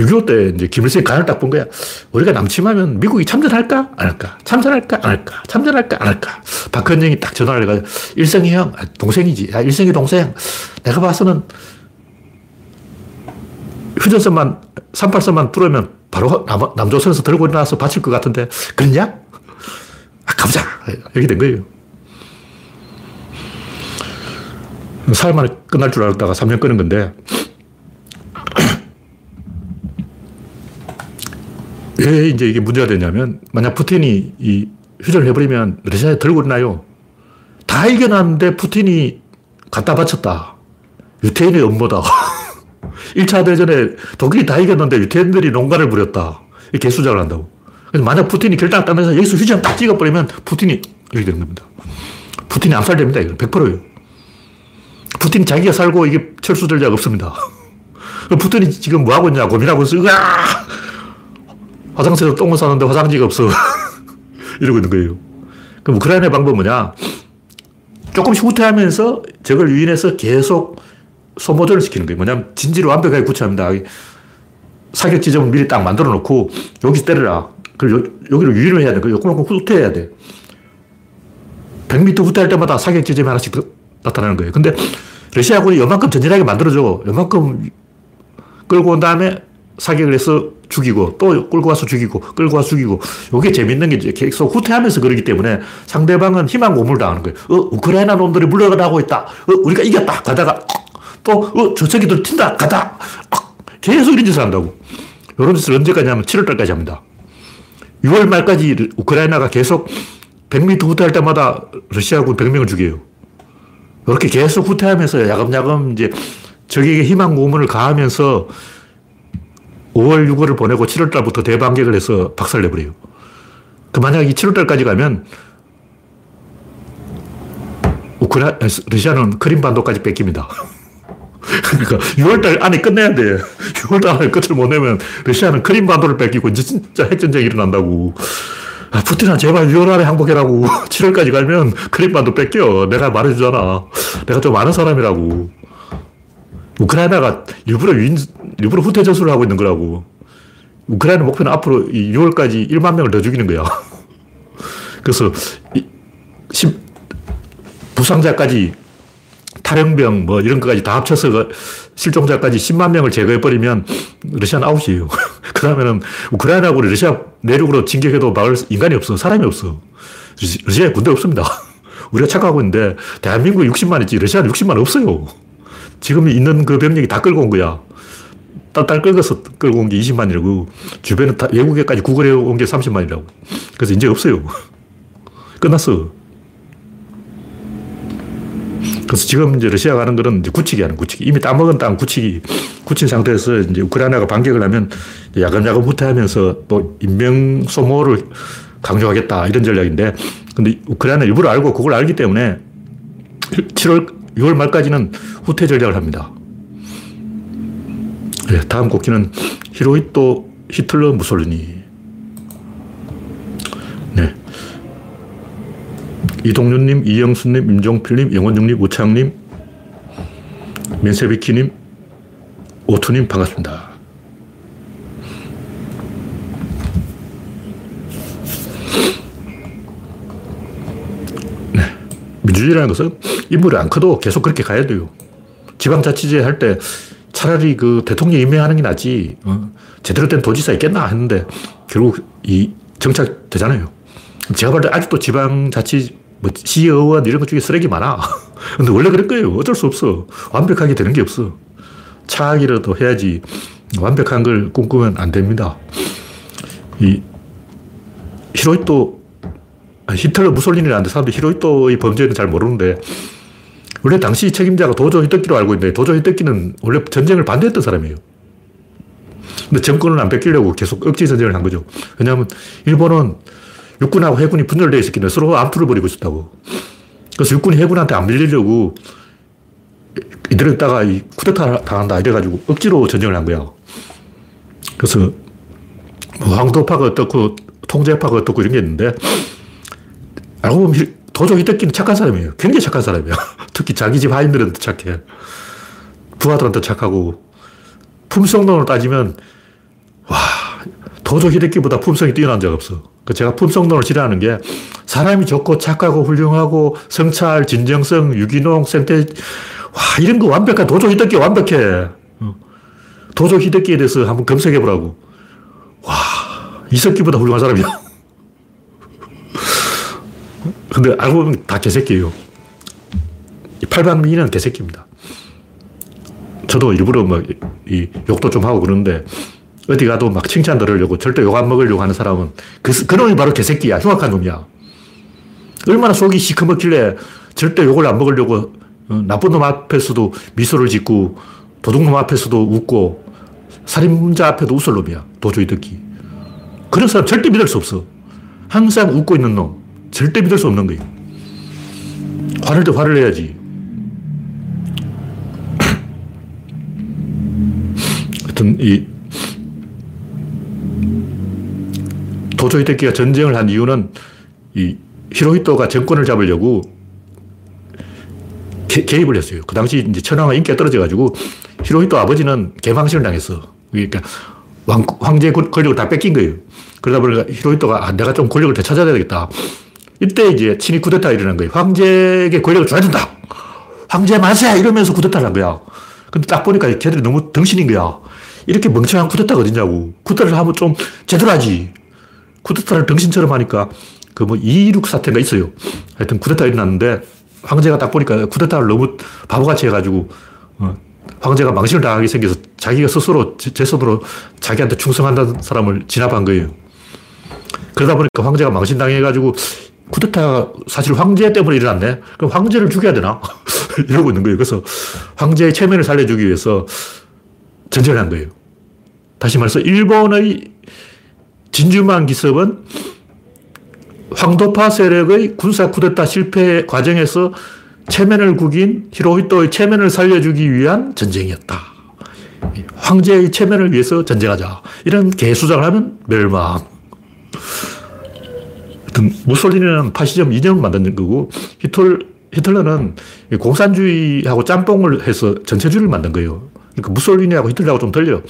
6.25 때 이제 김일성이 간을 딱 본 거야. 우리가 남침하면 미국이 참전할까? 안 할까? 참전할까? 안 할까? 참전할까? 안 할까? 박헌영이 딱 전화를 해가지고, 일성이 형, 아, 동생이지. 야, 일성이 동생. 내가 봐서는 휴전선만, 38선만 뚫으면 바로 남, 남조선에서 들고 일어나서 바칠 것 같은데, 그랬냐? 아, 가보자. 이렇게 된 거예요. 사흘 만에 끝날 줄 알았다가 3년 끄는 건데, 왜 이제 이게 문제가 되냐면, 만약 푸틴이 이 휴전을 해버리면 러시아에 들고 일어나요. 다 이겨놨는데 푸틴이 갖다 바쳤다. 유태인의 음모다. 1차 [LAUGHS] 대전에 독일이 다 이겼는데 유태인들이 농간을 부렸다. 이 개수작을 한다고. 그래서 만약 푸틴이 결단을 따면서 여기서 휴전 딱 찍어버리면 푸틴이 이렇게 되는 겁니다. 푸틴이 암살됩니다. 이건 100%예요. 푸틴이 자기가 살고 이게 철수될 자가 없습니다. [LAUGHS] 푸틴이 지금 뭐 하고 있냐 고민하고 있어. 으아! 화장실에서 똥을 싸는데 화장지가 없어. [LAUGHS] 이러고 있는 거예요. 그럼 우크라이나의 방법은 뭐냐? 조금씩 후퇴하면서 적을 유인해서 계속 소모전을 시키는 거예요. 뭐냐면 진지를 완벽하게 구체합니다. 사격 지점을 미리 딱 만들어 놓고 여기 때려라. 그리고 여기를 유인을 해야 돼. 그리고 요만큼 후퇴해야 돼. 100m 후퇴할 때마다 사격 지점이 하나씩 나타나는 거예요. 근데 러시아군이 요만큼 전진하게 만들어줘. 요만큼 끌고 온 다음에 사격을 해서 죽이고 또 끌고 와서 죽이고 끌고 와서 죽이고 이게 재밌는 게 계속 후퇴하면서 그러기 때문에 상대방은 희망 고물 당하는 거예요. 어, 우크라이나 놈들이 물러나고 있다. 어, 우리가 이겼다. 가다가 또 어, 저 새끼들 튄다. 가다. 계속 이런 짓을 한다고. 이런 짓을 언제까지 하면 7월달까지 합니다. 6월 말까지 우크라이나가 계속 100m 후퇴할 때마다 러시아군 100명을 죽여요. 이렇게 계속 후퇴하면서 야금야금 이제 적에게 희망 고문을 가하면서 5월, 6월을 보내고 7월 달부터 대반격을 해서 박살 내버려요. 그 만약 이 7월 달까지 가면 우크라 러시아는 크림반도까지 뺏깁니다. [LAUGHS] 그러니까 6월 달 안에 끝내야 돼. 6월 달 안에 끝을 못 내면 러시아는 크림반도를 뺏기고 이제 진짜 핵전쟁이 일어난다고. 아, 푸틴아, 제발 6월 안에 항복해라고. [LAUGHS] 7월까지 가면 크림반도 뺏겨. 내가 말해주잖아. 내가 좀 아는 사람이라고. 우크라이나가 일부러 유인, 일부러 후퇴 전술을 하고 있는 거라고. 우크라이나 목표는 앞으로 6월까지 1만 명을 더 죽이는 거야. [LAUGHS] 그래서 시, 부상자까지 탈영병 뭐 이런 것까지 다 합쳐서 그 실종자까지 10만 명을 제거해버리면 러시아는 아웃이에요. [LAUGHS] 그 다음에는 우크라이나하고 러시아 내륙으로 진격해도 막을 인간이 없어. 사람이 없어. 러시아에 군대 없습니다. [LAUGHS] 우리가 착각하고 있는데 대한민국에 60만 있지 러시아는 60만 없어요. 지금 있는 그 병력이 다 끌고 온 거야. 딸딸 끌어서 끌고 온 게 20만이라고. 주변에 다 외국에까지 구걸해 온 게 30만이라고. 그래서 이제 없어요. [LAUGHS] 끝났어. 그래서 지금 이제 러시아가 하는 거는 이제 굳히기 하는 굳히기. 이미 따먹은 땅 굳히기. 굳힌 상태에서 이제 우크라이나가 반격을 하면 야금야금 후퇴하면서 또 인명 소모를 강조하겠다. 이런 전략인데. 근데 우크라이나 일부러 알고 그걸 알기 때문에 7월, 6월 말까지는 후퇴 전략을 합니다. 네, 다음 곡기는 히로히토 히틀러 무솔리니. 네. 이동윤님, 이영수님, 임종필님, 영원중님, 우창님, 맨세비키님, 오투님 반갑습니다. 네. 민주주의라는 것은 인물이 안 커도 계속 그렇게 가야 돼요. 지방자치제 할 때 차라리 그 대통령 임명하는 게 낫지, 어? 제대로 된 도지사 있겠나 했는데 결국 이 정착되잖아요. 제가 볼 때 아직도 지방자치 뭐 시의원 이런 것 중에 쓰레기 많아. [LAUGHS] 근데 원래 그럴 거예요. 어쩔 수 없어. 완벽하게 되는 게 없어. 차악이라도 해야지 완벽한 걸 꿈꾸면 안 됩니다. 이 히로히토 히틀러 무솔리니라는데 사람들이 히로히토의 범죄는 잘 모르는데 원래 당시 책임자가 도조 히토키로 알고 있는데 도조 히토키는 원래 전쟁을 반대했던 사람이에요. 근데 정권을 안 뺏기려고 계속 억지 전쟁을 한 거죠. 왜냐하면 일본은 육군하고 해군이 분열되어 있었기 때문에 서로 암투를 벌이고 있었다고. 그래서 육군이 해군한테 안 밀리려고 이대로 있다가 이 쿠데타 당한다 이래가지고 억지로 전쟁을 한 거야. 그래서 뭐 황도파가 어떻고 통제파가 어떻고 이런 게 있는데 알고 보면 도조 히데키는 착한 사람이에요. 굉장히 착한 사람이야. [LAUGHS] 특히 자기 집 하인들한테 착해. 부하들한테 착하고 품성론을 따지면 와 도조 히데키보다 품성이 뛰어난 적 없어. 그 제가 품성론을 싫어하는 게 사람이 좋고 착하고 훌륭하고 성찰, 진정성, 유기농, 생태 와 이런 거 완벽한 도조 히데키 완벽해. 어. 도조 히데키에 대해서 한번 검색해 보라고. 와 이석기보다 훌륭한 사람이야. 근데 알고 보면 다 개새끼예요. 팔방미인은 개새끼입니다. 저도 일부러 뭐, 이, 욕도 좀 하고 그러는데, 어디 가도 막 칭찬 들으려고 절대 욕 안 먹으려고 하는 사람은 그, 그 놈이 바로 개새끼야. 흉악한 놈이야. 얼마나 속이 시커멓길래 절대 욕을 안 먹으려고 어, 나쁜 놈 앞에서도 미소를 짓고 도둑놈 앞에서도 웃고 살인자 앞에도 웃을 놈이야. 도저히 듣기. 그런 사람 절대 믿을 수 없어. 항상 웃고 있는 놈. 절대 믿을 수 없는 거예요. 화낼 때 화를 내야지. [CLEARS THROAT] 하여튼, 이, 도조 히데키가 전쟁을 한 이유는 이 히로히토가 정권을 잡으려고 개, 입을 했어요. 그 당시 이제 천황의 인기가 떨어져가지고 히로히토 아버지는 개망신을 당했어. 그러니까 왕, 황제 권력을 다 뺏긴 거예요. 그러다 보니까 히로히토가 아, 내가 좀 권력을 되찾아야 되겠다. 이때 이제 친위 쿠데타 일어난 거예요. 황제에게 권력을 줘야 된다. 황제 만세! 이러면서 쿠데타를 한 거야. 근데 딱 보니까 걔들이 너무 덩신인 거야. 이렇게 멍청한 쿠데타가 어딨냐고. 쿠데타를 하면 좀 제대로 하지. 쿠데타를 덩신처럼 하니까 그뭐 이륙 사태가 있어요. 하여튼 쿠데타 일어났는데 황제가 딱 보니까 쿠데타를 너무 바보같이 해가지고 어, 황제가 망신을 당하게 생겨서 자기가 스스로 제, 제 손으로 자기한테 충성한다는 사람을 진압한 거예요. 그러다 보니까 황제가 망신당해가지고 쿠데타가 사실 황제 때문에 일어났네. 그럼 황제를 죽여야 되나? [LAUGHS] 이러고 있는 거예요. 그래서 황제의 체면을 살려주기 위해서 전쟁을 한 거예요. 다시 말해서 일본의 진주만 기습은 황도파 세력의 군사 쿠데타 실패 과정에서 체면을 구긴 히로히토의 체면을 살려주기 위한 전쟁이었다. 황제의 체면을 위해서 전쟁하자. 이런 개수작을 하면 멸망. 무솔리니는 파시즘 이념을 만든 거고 히틀, 히틀러는 공산주의하고 짬뽕을 해서 전체주의를 만든 거예요. 그러니까 무솔리니하고 히틀러하고 좀 틀려.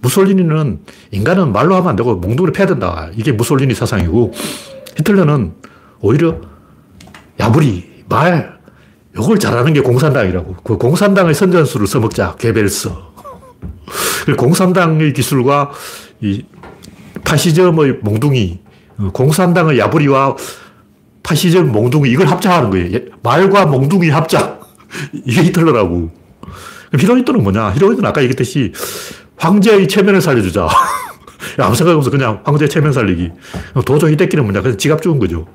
무솔리니는 인간은 말로 하면 안 되고 몽둥이를 패야 된다. 이게 무솔리니 사상이고 히틀러는 오히려 야부리, 말, 이걸 잘하는 게 공산당이라고. 그 공산당의 선전수를 써먹자. 개벨스. [LAUGHS] 공산당의 기술과 이 파시즘의 몽둥이, 공산당의 야부리와 파시즘 몽둥이 이걸 합작하는 거예요. 말과 몽둥이 합작. [LAUGHS] 이게 히틀러라고. 히로히토는 뭐냐? 히로히토는 아까 얘기했듯이 황제의 체면을 살려주자. [LAUGHS] 아무 생각 없어. 그냥 황제 체면 살리기. 도저 히데키는 뭐냐? 그냥 지갑 죽은 거죠.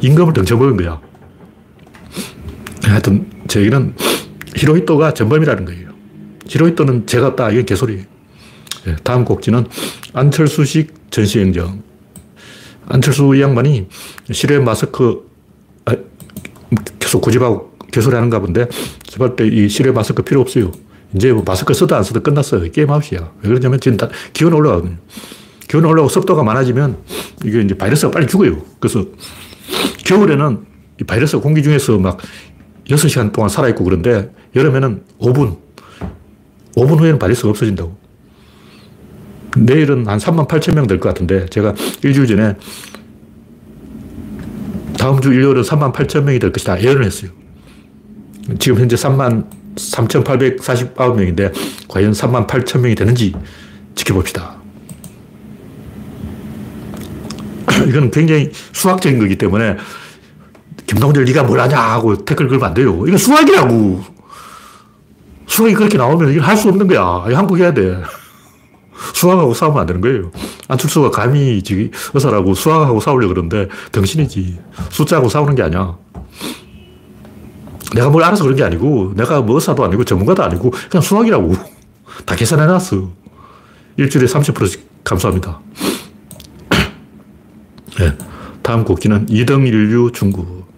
임금을 덩쳐먹은 거야. 하여튼 제 얘기는 히로히토가 전범이라는 거예요. 히로히토는 제가 없다. 이게 개소리예요. 예, 다음 곡지는 안철수식 전시행정. 안철수 이 양반이 실외 마스크 아, 계속 고집하고 개소리 하는가 본데 제발 때이 실외 마스크 필요 없어요. 이제 뭐 마스크 쓰다 안 쓰다 끝났어요. 게임 아웃이야. 왜 그러냐면 지금 다 기온 올라가거든요. 기온 올라가고 습도가 많아지면 이게 이제 바이러스가 빨리 죽어요. 그래서 겨울에는 이 바이러스 공기 중에서 막 6시간 동안 살아있고 그런데 여름에는 5분, 5분 후에는 바이러스가 없어진다고. 내일은 한 3만 8천 명 될 것 같은데 제가 일주일 전에 다음 주 일요일은 3만 8천 명이 될 것이다 예언을 했어요. 지금 현재 3만 3,849명인데 과연 3만 8천 명이 되는지 지켜봅시다. [CLEARS THROAT] 이건 굉장히 수학적인 거기 때문에 김동철 네가 뭘 하냐 하고 댓글 걸면 안 돼요. 이거 수학이라고. 수학이 그렇게 나오면 이걸 할 수 없는 거야. 한국 해야 돼. 수학하고 싸우면 안 되는 거예요. 안철수가 감히 지 의사라고 수학하고 싸우려고 그러는데 당신이지. 숫자하고 싸우는 게 아니야. 내가 뭘 알아서 그런 게 아니고 내가 뭐 의사도 아니고 전문가도 아니고 그냥 수학이라고. [LAUGHS] 다 계산해놨어. 일주일에 30%씩 감소합니다. [CLEARS THROAT] 네. 다음 꼭지는 이등인류 중국.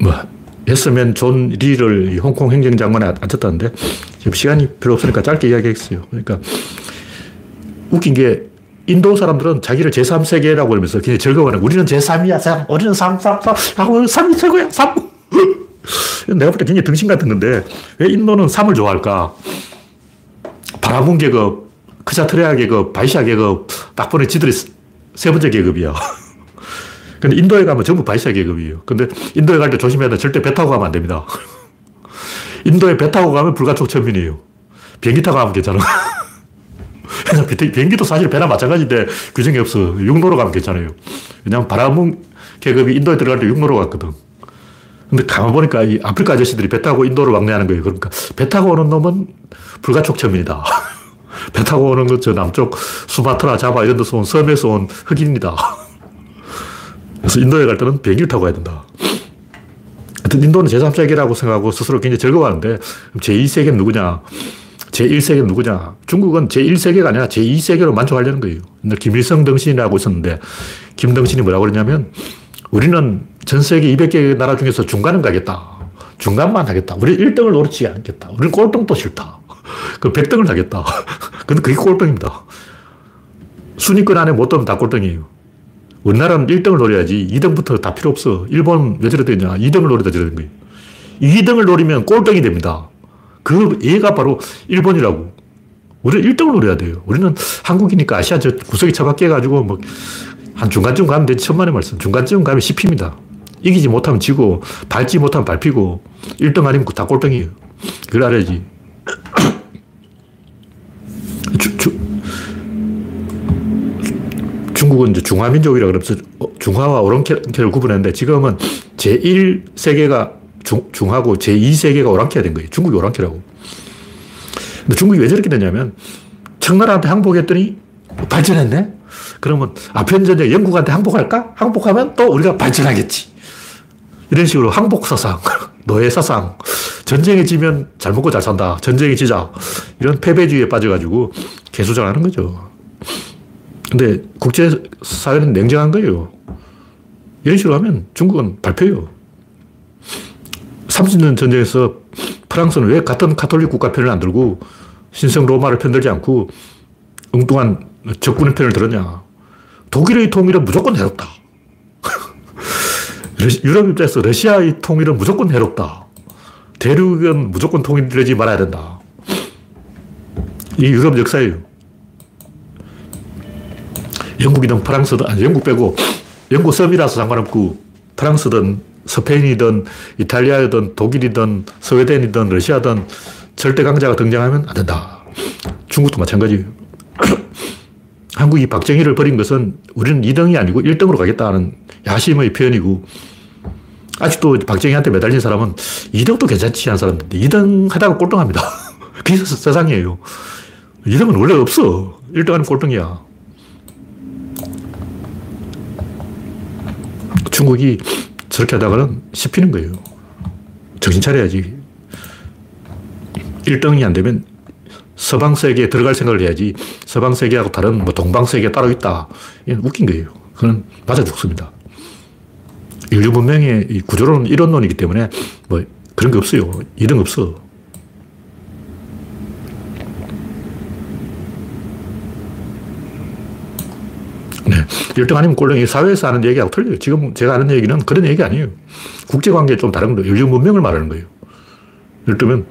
뭐, 했으면 존 리를 홍콩 행정장관에 앉혔다는데 지금 시간이 별로 없으니까 짧게 이야기했어요. 그러니까 웃긴 게 인도 사람들은 자기를 제3세계라고 그러면서 그냥 즐거워하는 우리는 제3이야, 3. 우리는 3, 3, 3. 하고 3이 최고야, 3. [LAUGHS] 내가 볼 때 굉장히 등신 같은 건데 왜 인도는 3을 좋아할까? 바라군 계급, 크자트레아 계급, 바이샤 계급 딱 보니 지들이 세 번째 계급이야. [LAUGHS] 근데 인도에 가면 전부 바이샤 계급이에요. 근데 인도에 갈 때 조심해야 돼. 절대 배 타고 가면 안 됩니다. [LAUGHS] 인도에 배 타고 가면 불가촉 천민이에요. 비행기 타고 가면 괜찮아. [LAUGHS] 비행기도 사실 배나 마찬가지인데 규정이 없어. 육로로 가면 괜찮아요. 왜냐면 바라문 계급이 인도에 들어갈 때 육로로 갔거든. 근데 가만 보니까 이 아프리카 아저씨들이 배 타고 인도를 왕래하는 거예요. 그러니까 배 타고 오는 놈은 불가촉 천민이다. [LAUGHS] 배 타고 오는 건 저 남쪽 수마트라, 자바 이런 데서 온 섬에서 온 흑인입니다. [LAUGHS] 그래서 인도에 갈 때는 비행기를 타고 가야 된다. 하여튼 인도는 제3세계라고 생각하고 스스로 굉장히 즐거워하는데 제2세계는 누구냐? 제1세계는 누구냐? 중국은 제1세계가 아니라 제2세계로 만족하려는 거예요. 옛날 김일성 덩신이라고 있었는데 김덩신이 뭐라고 그러냐면 우리는 전 세계 200개 나라 중에서 중간은 가겠다. 중간만 하겠다. 우리 1등을 노리지 않겠다. 우리는 꼴등도 싫다. [LAUGHS] 그 100등을 하겠다. [LAUGHS] 근데 그게 꼴등입니다. 순위권 안에 못 들면 다 꼴등이에요. 우리나라는 1등을 노려야지 2등부터 다 필요 없어. 일본 왜 저래 되냐. 2등을 노리다 저래 된 거예요. 2등을 노리면 꼴등이 됩니다. 그 얘가 바로 일본이라고. 우리는 1등을 노려야 돼요. 우리는 한국이니까 아시아 저 구석이 처박혀 가지고 뭐 한 중간쯤 가면 되지 천만의 말씀. 중간쯤 가면 씹힙니다. 이기지 못하면 지고 밟지 못하면 밟히고 1등 아니면 다 꼴등이에요. 그걸 알아야지. 주, 주, 중국은 이제 중화민족이라 그러면서 어, 중화와 오랑캐를 구분했는데 지금은 제1세계가 중, 중하고 제2세계가 오랑캐가 된 거예요. 중국이 오랑캐라고. 근데 중국이 왜 저렇게 됐냐면 청나라한테 항복했더니 발전했네? 그러면 아편전쟁 영국한테 항복할까? 항복하면 또 우리가 발전하겠지. 이런 식으로 항복사상, 노예사상, [LAUGHS] 전쟁에 지면 잘 먹고 잘 산다. 전쟁에 지자. 이런 패배주의에 빠져가지고 개수장하는 거죠. 근데 국제사회는 냉정한 거예요. 이런 식으로 하면 중국은 발표요. 30년 전쟁에서 프랑스는 왜 같은 카톨릭 국가 편을 안 들고 신성 로마를 편들지 않고 엉뚱한 적군의 편을 들었냐. 독일의 통일은 무조건 해롭다. [LAUGHS] 유럽 입장에서 러시아의 통일은 무조건 해롭다. 대륙은 무조건 통일되지 말아야 된다. 이 유럽 역사예요. 영국이든 프랑스든, 아니, 영국 빼고, 영국 섬이라서 상관없고, 프랑스든, 스페인이든, 이탈리아든, 독일이든, 스웨덴이든, 러시아든, 절대 강자가 등장하면 안 된다. 중국도 마찬가지예요. [CLEARS THROAT] 한국이 박정희를 버린 것은 우리는 2등이 아니고 1등으로 가겠다는 야심의 표현이고, 아직도 박정희한테 매달린 사람은 2등도 괜찮지 않은 사람인데 2등 하다가 꼴등합니다. [LAUGHS] 그게 세상이에요. 2등은 원래 없어. 1등 하면 꼴등이야. 중국이 저렇게 하다가는 씹히는 거예요. 정신 차려야지. 1등이 안 되면 서방 세계에 들어갈 생각을 해야지 서방 세계하고 다른 뭐 동방 세계 따로 있다. 이건 웃긴 거예요. 그건 맞아 죽습니다. 인류 문명의 구조론은 이론론이기 때문에 뭐 그런 게 없어요. 이런 거 없어. 네. 1등 아니면 꼴등이 사회에서 하는 얘기하고 틀려요. 지금 제가 하는 얘기는 그런 얘기 아니에요. 국제관계 좀 다른 거예요. 인류 문명을 말하는 거예요. 예를 들면,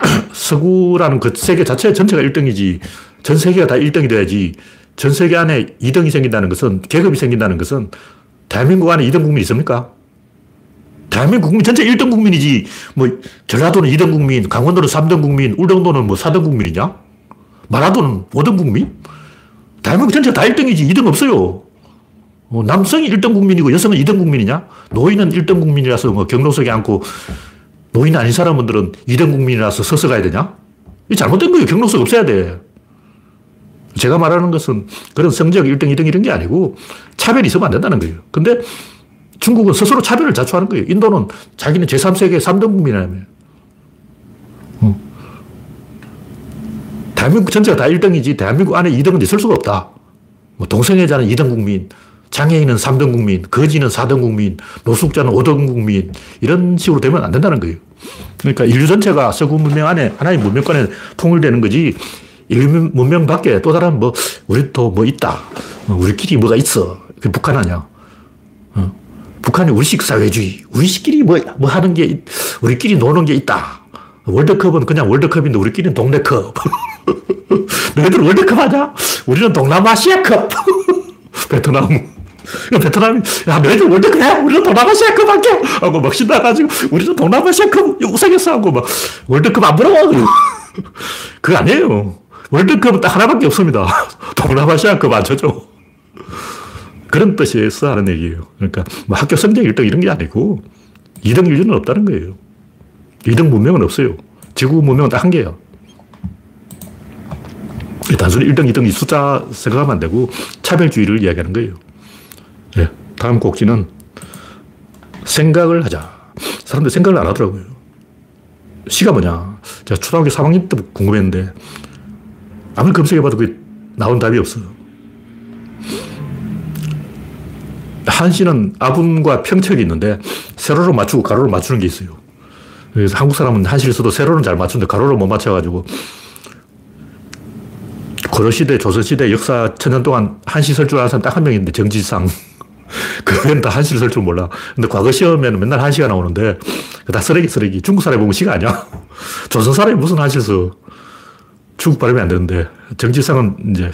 [CLEARS THROAT] 서구라는 그 세계 자체 전체가 1등이지, 전 세계가 다 1등이 돼야지, 전 세계 안에 2등이 생긴다는 것은, 계급이 생긴다는 것은, 대한민국 안에 2등 국민이 있습니까? 대한민국 국민 전체 1등 국민이지, 뭐, 전라도는 2등 국민, 강원도는 3등 국민, 울릉도는 뭐 4등 국민이냐? 마라도는 5등 국민? 대한민국 전체가 다 1등이지 2등 없어요. 어, 남성이 1등 국민이고 여성은 2등 국민이냐? 노인은 1등 국민이라서 뭐 경로석에 앉고 노인 아닌 사람들은 2등 국민이라서 서서 가야 되냐? 이 잘못된 거예요. 경로석 없어야 돼. 제가 말하는 것은 그런 성적 1등, 2등 이런 게 아니고 차별이 있으면 안 된다는 거예요. 근데 중국은 스스로 차별을 자초하는 거예요. 인도는 자기는 제3세계 3등 국민이라며. 대한민국 전체가 다 1등이지 대한민국 안에 2등은 있을 수가 없다. 뭐 동성애자는 2등 국민, 장애인은 3등 국민, 거지는 4등 국민, 노숙자는 5등 국민 이런 식으로 되면 안 된다는 거예요. 그러니까 인류 전체가 서구 문명 안에 하나의 문명권에 통일되는 거지 인류 문명 밖에 또 다른 뭐 우리도 뭐 있다. 어, 우리끼리 뭐가 있어. 그 북한 아니야. 어? 북한이 우리식 사회주의. 우리끼리 뭐, 뭐 하는 게, 우리끼리 노는 게 있다. 월드컵은 그냥 월드컵인데 우리끼리는 동네컵. [LAUGHS] 너희들 월드컵 하자? 우리는 동남아시아컵. [LAUGHS] 베트남. 베트남이, 야, 너희들 월드컵 해? 우리는 동남아시아컵 할게! 하고 막 신나가지고, 우리는 동남아시아컵 우승했어! 하고 막, 월드컵 안 보라고! [LAUGHS] 그거 아니에요. 월드컵은 딱 하나밖에 없습니다. [LAUGHS] 동남아시아컵 안 쳐줘. 그런 뜻에서 하는 얘기예요. 그러니까 뭐 학교 성적 1등 이런 게 아니고 2등 1류는 없다는 거예요. 2등 문명은 없어요. 지구 문명은 딱 한 개야. 단순히 1등, 2등 이 숫자 생각하면 안 되고 차별주의를 이야기하는 거예요. 네. 다음 곡지는 생각을 하자. 사람들 생각을 안 하더라고요. 시가 뭐냐. 제가 초등학교 3학년 때 궁금했는데 아무리 검색해봐도 그게 나온 답이 없어요. 한시는 아분과 평척이 있는데 세로로 맞추고 가로로 맞추는 게 있어요. 그래서 한국 사람은 한시를 써도 세로는 잘 맞추는데 가로로 못 맞춰가지고 고려시대, 조선시대 역사 천년 동안 한시 쓸줄 아는 사람 딱 한 명 있는데 정지상. [LAUGHS] 그건 다 한시를 쓸 줄 몰라. 근데 과거 시험에는 맨날 한시가 나오는데 다 쓰레기 쓰레기. 중국 사람이 보면 시가 아니야. [LAUGHS] 조선 사람이 무슨 한시를 써. 중국 발음이 안 되는데 정지상은 이제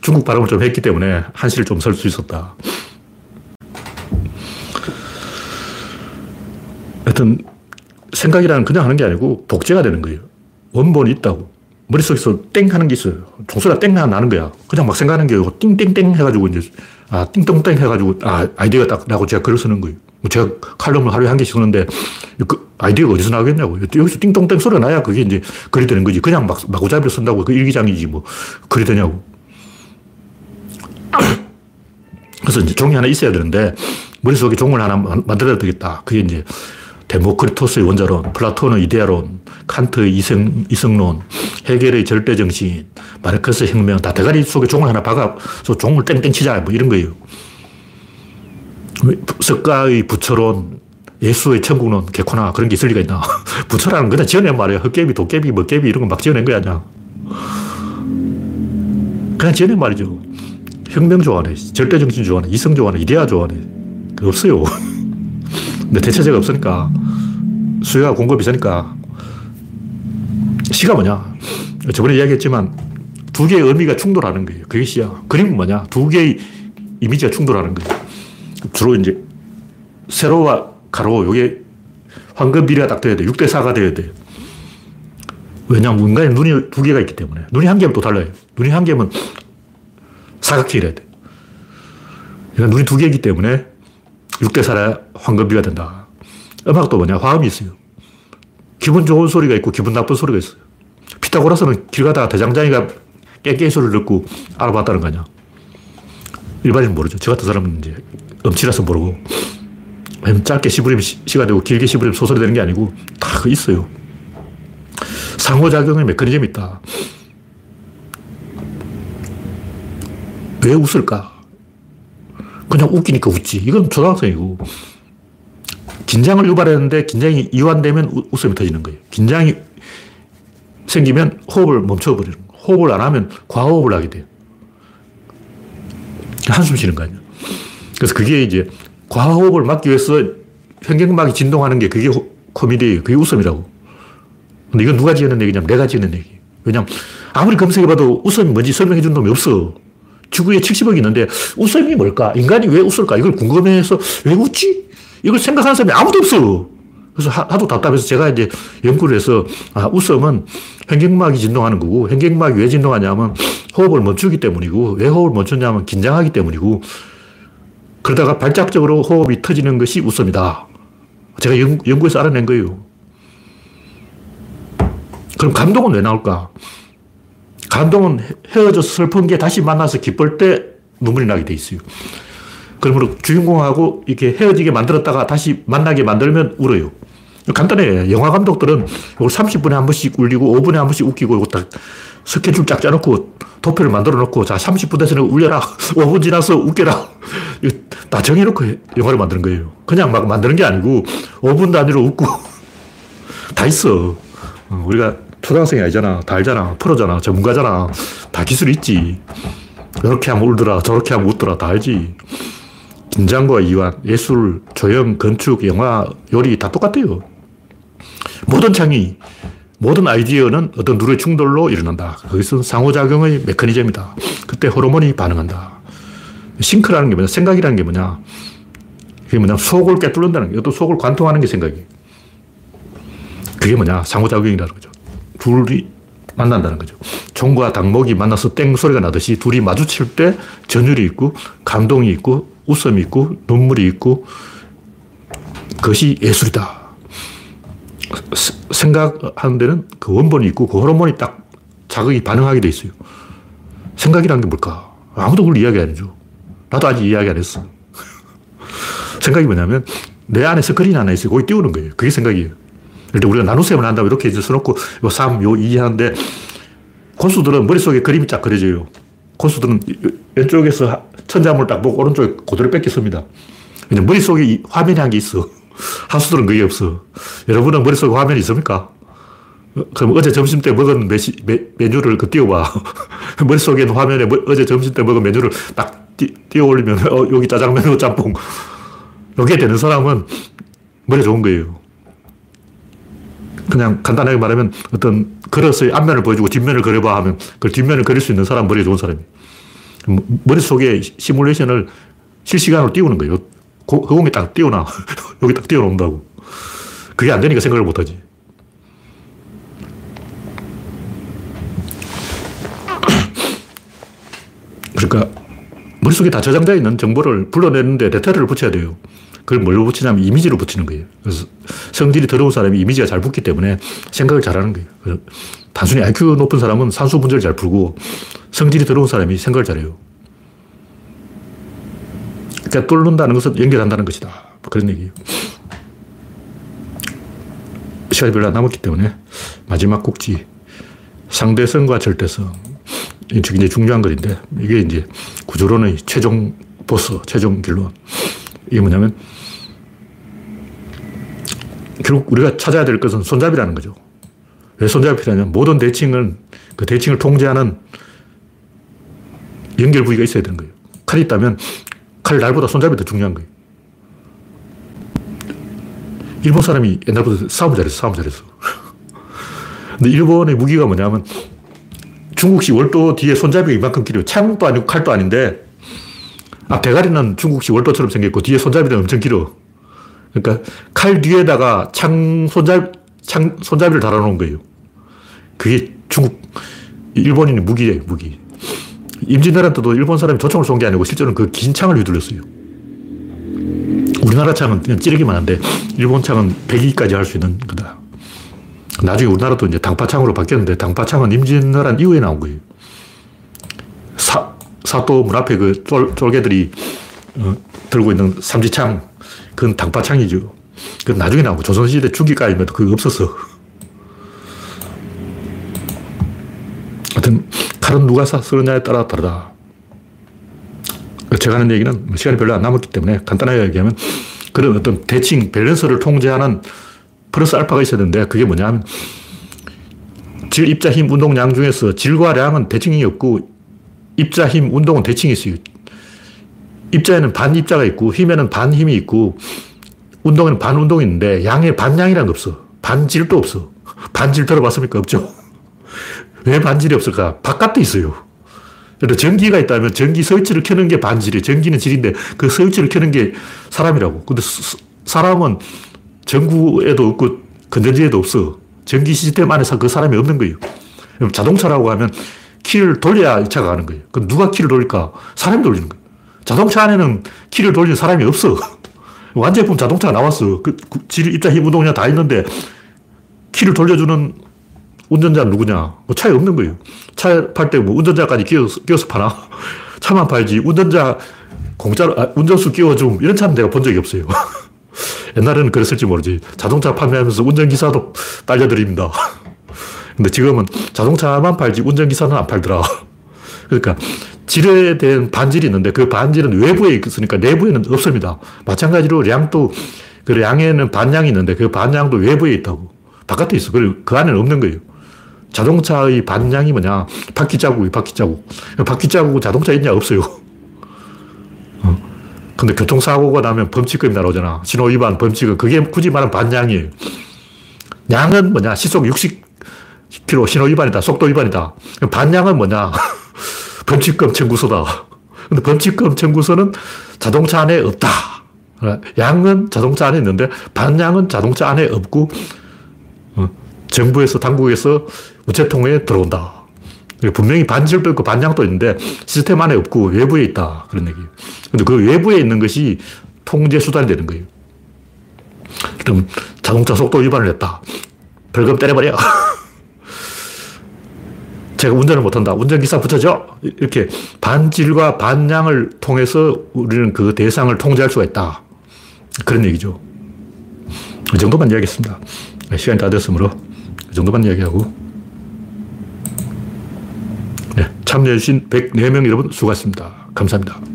중국 발음을 좀 했기 때문에 한시를 좀 쓸 수 있었다. 하여튼 생각이라는 그냥 하는 게 아니고 독재가 되는 거예요. 원본이 있다고. 머릿속에서 땡 하는 게 있어요. 종소리가 땡 나는 거야. 그냥 막 생각하는 게 띵땡땡 해가지고 이제, 아, 띵똥땡 해가지고, 아, 아이디어가 딱 나고 제가 글을 쓰는 거예요. 뭐 제가 칼럼을 하루에 한 개씩 쓰는데, 그 아이디어가 어디서 나겠냐고. 여기서 띵똥땡 소리가 나야 그게 이제 글이 되는 거지. 그냥 막, 마구잡이로 쓴다고 그 일기장이지 뭐, 글이 되냐고. 그래서 이제 종이 하나 있어야 되는데, 머릿속에 종을 하나 만들어야 되겠다. 그게 이제 데모크리토스의 원자론, 플라톤의 이데아론, 칸트의 이성, 이성론, 헤겔의 절대정신, 마르크스 혁명, 다 대가리 속에 종을 하나 박아서 종을 땡땡 치자, 뭐 이런 거예요. 석가의 부처론, 예수의 천국론, 개코나 그런 게 있을 리가 있나. [LAUGHS] 부처라는 그냥 지어낸 말이야. 헛개비, 도깨비, 먹개비 이런 거 막 지어낸 거야, 그냥. 그냥 지어낸 말이죠. 혁명 좋아하네, 절대정신 좋아하네, 이성 좋아하네, 이데아 좋아하네. 없어요. [LAUGHS] 근데 대체제가 없으니까 수요가 공급이 있으니까 시가 뭐냐? 저번에 이야기했지만 두 개의 의미가 충돌하는 거예요. 그게 시야. 그림은 뭐냐? 두 개의 이미지가 충돌하는 거예요. 주로 이제 세로와 가로, 요게 황금 비례가 딱 돼야 돼. 6대 4가 돼야 돼. 왜냐하면 인간의 눈이 두 개가 있기 때문에. 눈이 한 개면 또 달라요. 눈이 한 개면 사각형이라야 돼. 그러니까 눈이 두 개이기 때문에 6대 4라 황금비가 된다. 음악도 뭐냐? 화음이 있어요. 기분 좋은 소리가 있고 기분 나쁜 소리가 있어요. 피타고라스는 길 가다가 대장장이가 깨깨 소리를 듣고 알아봤다는 거 아니야. 일반인은 모르죠. 저 같은 사람은 이제 음치라서 모르고. 짧게 씹으면 시가 되고 길게 씹으면 소설이 되는 게 아니고 다그 있어요. 상호작용의 메커니즘이 있다. 왜 웃을까? 그냥 웃기니까 웃지. 이건 초등학생이고. 긴장을 유발했는데 긴장이 이완되면 웃음이 터지는 거예요. 긴장이 생기면 호흡을 멈춰버리는 거예요. 호흡을 안 하면 과호흡을 하게 돼요. 한숨 쉬는 거 아니에요. 그래서 그게 이제 과호흡을 막기 위해서 현경막이 진동하는 게 그게 코미디예요. 그게 웃음이라고. 근데 이건 누가 지어낸 얘기냐면 내가 지어낸 얘기. 왜냐면 아무리 검색해봐도 웃음이 뭔지 설명해 준 놈이 없어. 지구에 70억이 있는데 웃음이 뭘까? 인간이 왜 웃을까? 이걸 궁금해서 왜 웃지? 이걸 생각하는 사람이 아무도 없어. 그래서 하도 답답해서 제가 이제 연구를 해서 아, 웃음은 현경막이 진동하는 거고 현경막이 왜 진동하냐면 호흡을 멈추기 때문이고 왜 호흡을 멈췄냐면 긴장하기 때문이고 그러다가 발작적으로 호흡이 터지는 것이 웃음이다. 제가 연, 연구해서 알아낸 거예요. 그럼 감동은 왜 나올까? 감동은 헤어져서 슬픈 게 다시 만나서 기쁠 때 눈물이 나게 돼 있어요. 그러므로 주인공하고 이렇게 헤어지게 만들었다가 다시 만나게 만들면 울어요. 간단해. 영화 감독들은 이걸 30분에 한 번씩 울리고 5분에 한 번씩 웃기고 이거 딱 스케줄 쫙 짜놓고 도표를 만들어 놓고 자, 30분 돼서는 울려라. [LAUGHS] 5분 지나서 웃겨라. 다 정해놓고 영화를 만드는 거예요. 그냥 막 만드는 게 아니고 5분 단위로 웃고 [LAUGHS] 다 있어. 어, 우리가 초등학생이 아니잖아. 다 알잖아. 프로잖아. 전문가잖아. 다 기술이 있지. 이렇게 하면 울더라. 저렇게 하면 웃더라. 다 알지. 긴장과 이완, 예술, 조형, 건축, 영화, 요리 다 똑같아요. 모든 창의, 모든 아이디어는 어떤 누의 충돌로 일어난다. 그것은 상호작용의 메커니즘이다. 그때 호르몬이 반응한다. 싱크라는 게 뭐냐? 생각이라는 게 뭐냐? 그게 뭐냐? 속을 깨뚫는다는 게, 또 속을 관통하는 게 생각이에요. 그게 뭐냐? 상호작용이라는 거죠. 둘이 만난다는 거죠. 종과 닭목이 만나서 땡 소리가 나듯이 둘이 마주칠 때 전율이 있고, 감동이 있고, 웃음이 있고, 눈물이 있고, 그것이 예술이다. 생각하는 데는 그 원본이 있고, 그 호르몬이 딱 자극이 반응하게 돼 있어요. 생각이라는 게 뭘까? 아무도 그걸 이야기 안 해줘. 나도 아직 이야기 안 했어. [LAUGHS] 생각이 뭐냐면, 내 안에 스크린 하나 있어요. 거기 띄우는 거예요. 그게 생각이에요. 그런데 우리가 나눗셈을 한다고 이렇게 이제 써놓고 요 3, 요 2 하는데 고수들은 머릿속에 그림이 쫙 그려져요. 고수들은 왼쪽에서 천자문을 딱 보고 오른쪽에 그대로 베꼈습니다. 머릿속에 화면이 한 게 있어. [LAUGHS] 하수들은 그게 없어. 여러분은 머릿속에 화면이 있습니까? 그럼 어제 점심 때 먹은 메시, 메, 메뉴를 그 띄워봐. [LAUGHS] 머릿속에 있는 화면에 뭐, 어제 점심 때 먹은 메뉴를 딱 띄, 띄워 올리면, 어, 여기 짜장면, 짬뽕. 여기에 되는 사람은 머리 좋은 거예요. 그냥 간단하게 말하면 어떤 그릇의 앞면을 보여주고 뒷면을 그려봐 하면 그 뒷면을 그릴 수 있는 사람 머리 좋은 사람이 머릿속에 시뮬레이션을 실시간으로 띄우는 거예요. 허공에 딱 띄워놔. [LAUGHS] 여기 딱 띄워놓는다고. 그게 안 되니까 생각을 못 하지. 그러니까 머릿속에 다 저장되어 있는 정보를 불러내는데 데이터를 붙여야 돼요. 그걸 뭘로 붙이냐면 이미지로 붙이는 거예요. 그래서 성질이 더러운 사람이 이미지가 잘 붙기 때문에 생각을 잘 하는 거예요. 단순히 IQ 높은 사람은 산수 문제를 잘 풀고 성질이 더러운 사람이 생각을 잘해요. 그러니까 뚫는다는 것은 연결한다는 것이다. 뭐 그런 얘기예요. 시간이 별로 안 남았기 때문에 마지막 꼭지. 상대성과 절대성. 이게 중요한 글인데 이게 이제 구조론의 최종 보스, 최종 결론. 이게 뭐냐면 결국 우리가 찾아야 될 것은 손잡이라는 거죠. 왜 손잡이 필요하냐면 모든 대칭은 그 대칭을 통제하는 연결 부위가 있어야 되는 거예요. 칼이 있다면 칼 날보다 손잡이 더 중요한 거예요. 일본 사람이 옛날부터 싸움 잘했어, 싸움 잘했어. [LAUGHS] 근데 일본의 무기가 뭐냐면 중국식 월도 뒤에 손잡이가 이만큼 길어요. 창도 아니고 칼도 아닌데 앞 대가리는 중국식 월도처럼 생겼고 뒤에 손잡이는 엄청 길어. 그러니까 칼 뒤에다가 창 손잡이, 창 손잡이를 달아놓은 거예요. 그게 중국, 일본인의 무기예요, 무기. 임진왜란 때도 일본 사람이 조총을 쏜 게 아니고 실제로는 그 긴 창을 휘둘렀어요. 우리나라 창은 그냥 찌르기만 한데 일본 창은 배기까지 할 수 있는 거다. 나중에 우리나라도 이제 당파창으로 바뀌었는데 당파창은 임진왜란 이후에 나온 거예요. 사, 사또 문 앞에 그 쫄, 쫄개들이 어, 들고 있는 삼지창 그건 당파창이죠. 그건 나중에 나오고 조선시대 중기까지면 그거 없었어. 하여튼 칼은 누가 쓰느냐에 따라 다르다. 제가 하는 얘기는 시간이 별로 안 남았기 때문에 간단하게 얘기하면 그런 어떤 대칭, 밸런스를 통제하는 플러스 알파가 있어야 되는데 그게 뭐냐면 질, 입자, 힘, 운동, 량 중에서 질과 량은 대칭이 없고 입자, 힘, 운동은 대칭이 있어요. 입자에는 반 입자가 있고 힘에는 반 힘이 있고 운동에는 반 운동이 있는데 양에 반양이라는 거 없어. 반질도 없어. [LAUGHS] 반질 들어봤습니까? 없죠. [LAUGHS] 왜 반질이 없을까? 바깥에 있어요. 전기가 있다면 전기 스위치를 켜는 게 반질이에요. 전기는 질인데 그 스위치를 켜는 게 사람이라고. 근데 사람은 전구에도 없고 건전지에도 없어. 전기 시스템 안에서 그 사람이 없는 거예요. 자동차라고 하면 키를 돌려야 이 차가 가는 거예요. 그럼 누가 키를 돌릴까? 사람이 돌리는 거예요. 자동차 안에는 키를 돌리는 사람이 없어. [LAUGHS] 완제품 자동차가 나왔어. 그, 질, 입자, 힘, 운동이나 다 있는데 키를 돌려주는 운전자는 누구냐? 뭐 차에 없는 거예요. 차 팔 때 뭐 운전자까지 끼워서, 끼워서 파나? [LAUGHS] 차만 팔지. 운전자 공짜로, 아, 운전수 끼워줌. 이런 차는 내가 본 적이 없어요. [LAUGHS] 옛날에는 그랬을지 모르지. 자동차 판매하면서 운전기사도 딸려드립니다. 근데 지금은 자동차만 팔지 운전기사는 안 팔더라. [LAUGHS] 그러니까 질에 대한 반질이 있는데 그 반질은 외부에 있으니까 내부에는 없습니다. 마찬가지로 양도 그 양에는 반양이 있는데 그 반양도 외부에 있다고. 바깥에 있어. 그리고 그 안에는 없는 거예요. 자동차의 반양이 뭐냐? 바퀴 자국이 바퀴 자국. 바퀴 자국은 자동차 있냐? 없어요. 어. 근데 교통사고가 나면 범칙금이 나오잖아. 신호위반, 범칙금. 그게 굳이 말하면 반양이에요. 양은 뭐냐? 시속 60km 신호 위반이다. 속도 위반이다. 반양은 뭐냐? [LAUGHS] 범칙금 청구서다. 근데 범칙금 청구서는 자동차 안에 없다. 양은 자동차 안에 있는데 반양은 자동차 안에 없고 어, 정부에서 당국에서 우체통에 들어온다. 분명히 반질도 있고 반양도 있는데 시스템 안에 없고 외부에 있다. 그런 얘기예요. 근데 그 외부에 있는 것이 통제 수단이 되는 거예요. 그럼 자동차 속도 위반을 했다. 벌금 때려버려. [LAUGHS] 제가 운전을 못한다. 운전기사 붙여줘. 이렇게 반질과 반양을 통해서 우리는 그 대상을 통제할 수가 있다. 그런 얘기죠. 이 정도만 이야기했습니다. 시간이 다 됐으므로 이 정도만 이야기하고 네, 참여해주신 104명 여러분 수고하셨습니다. 감사합니다.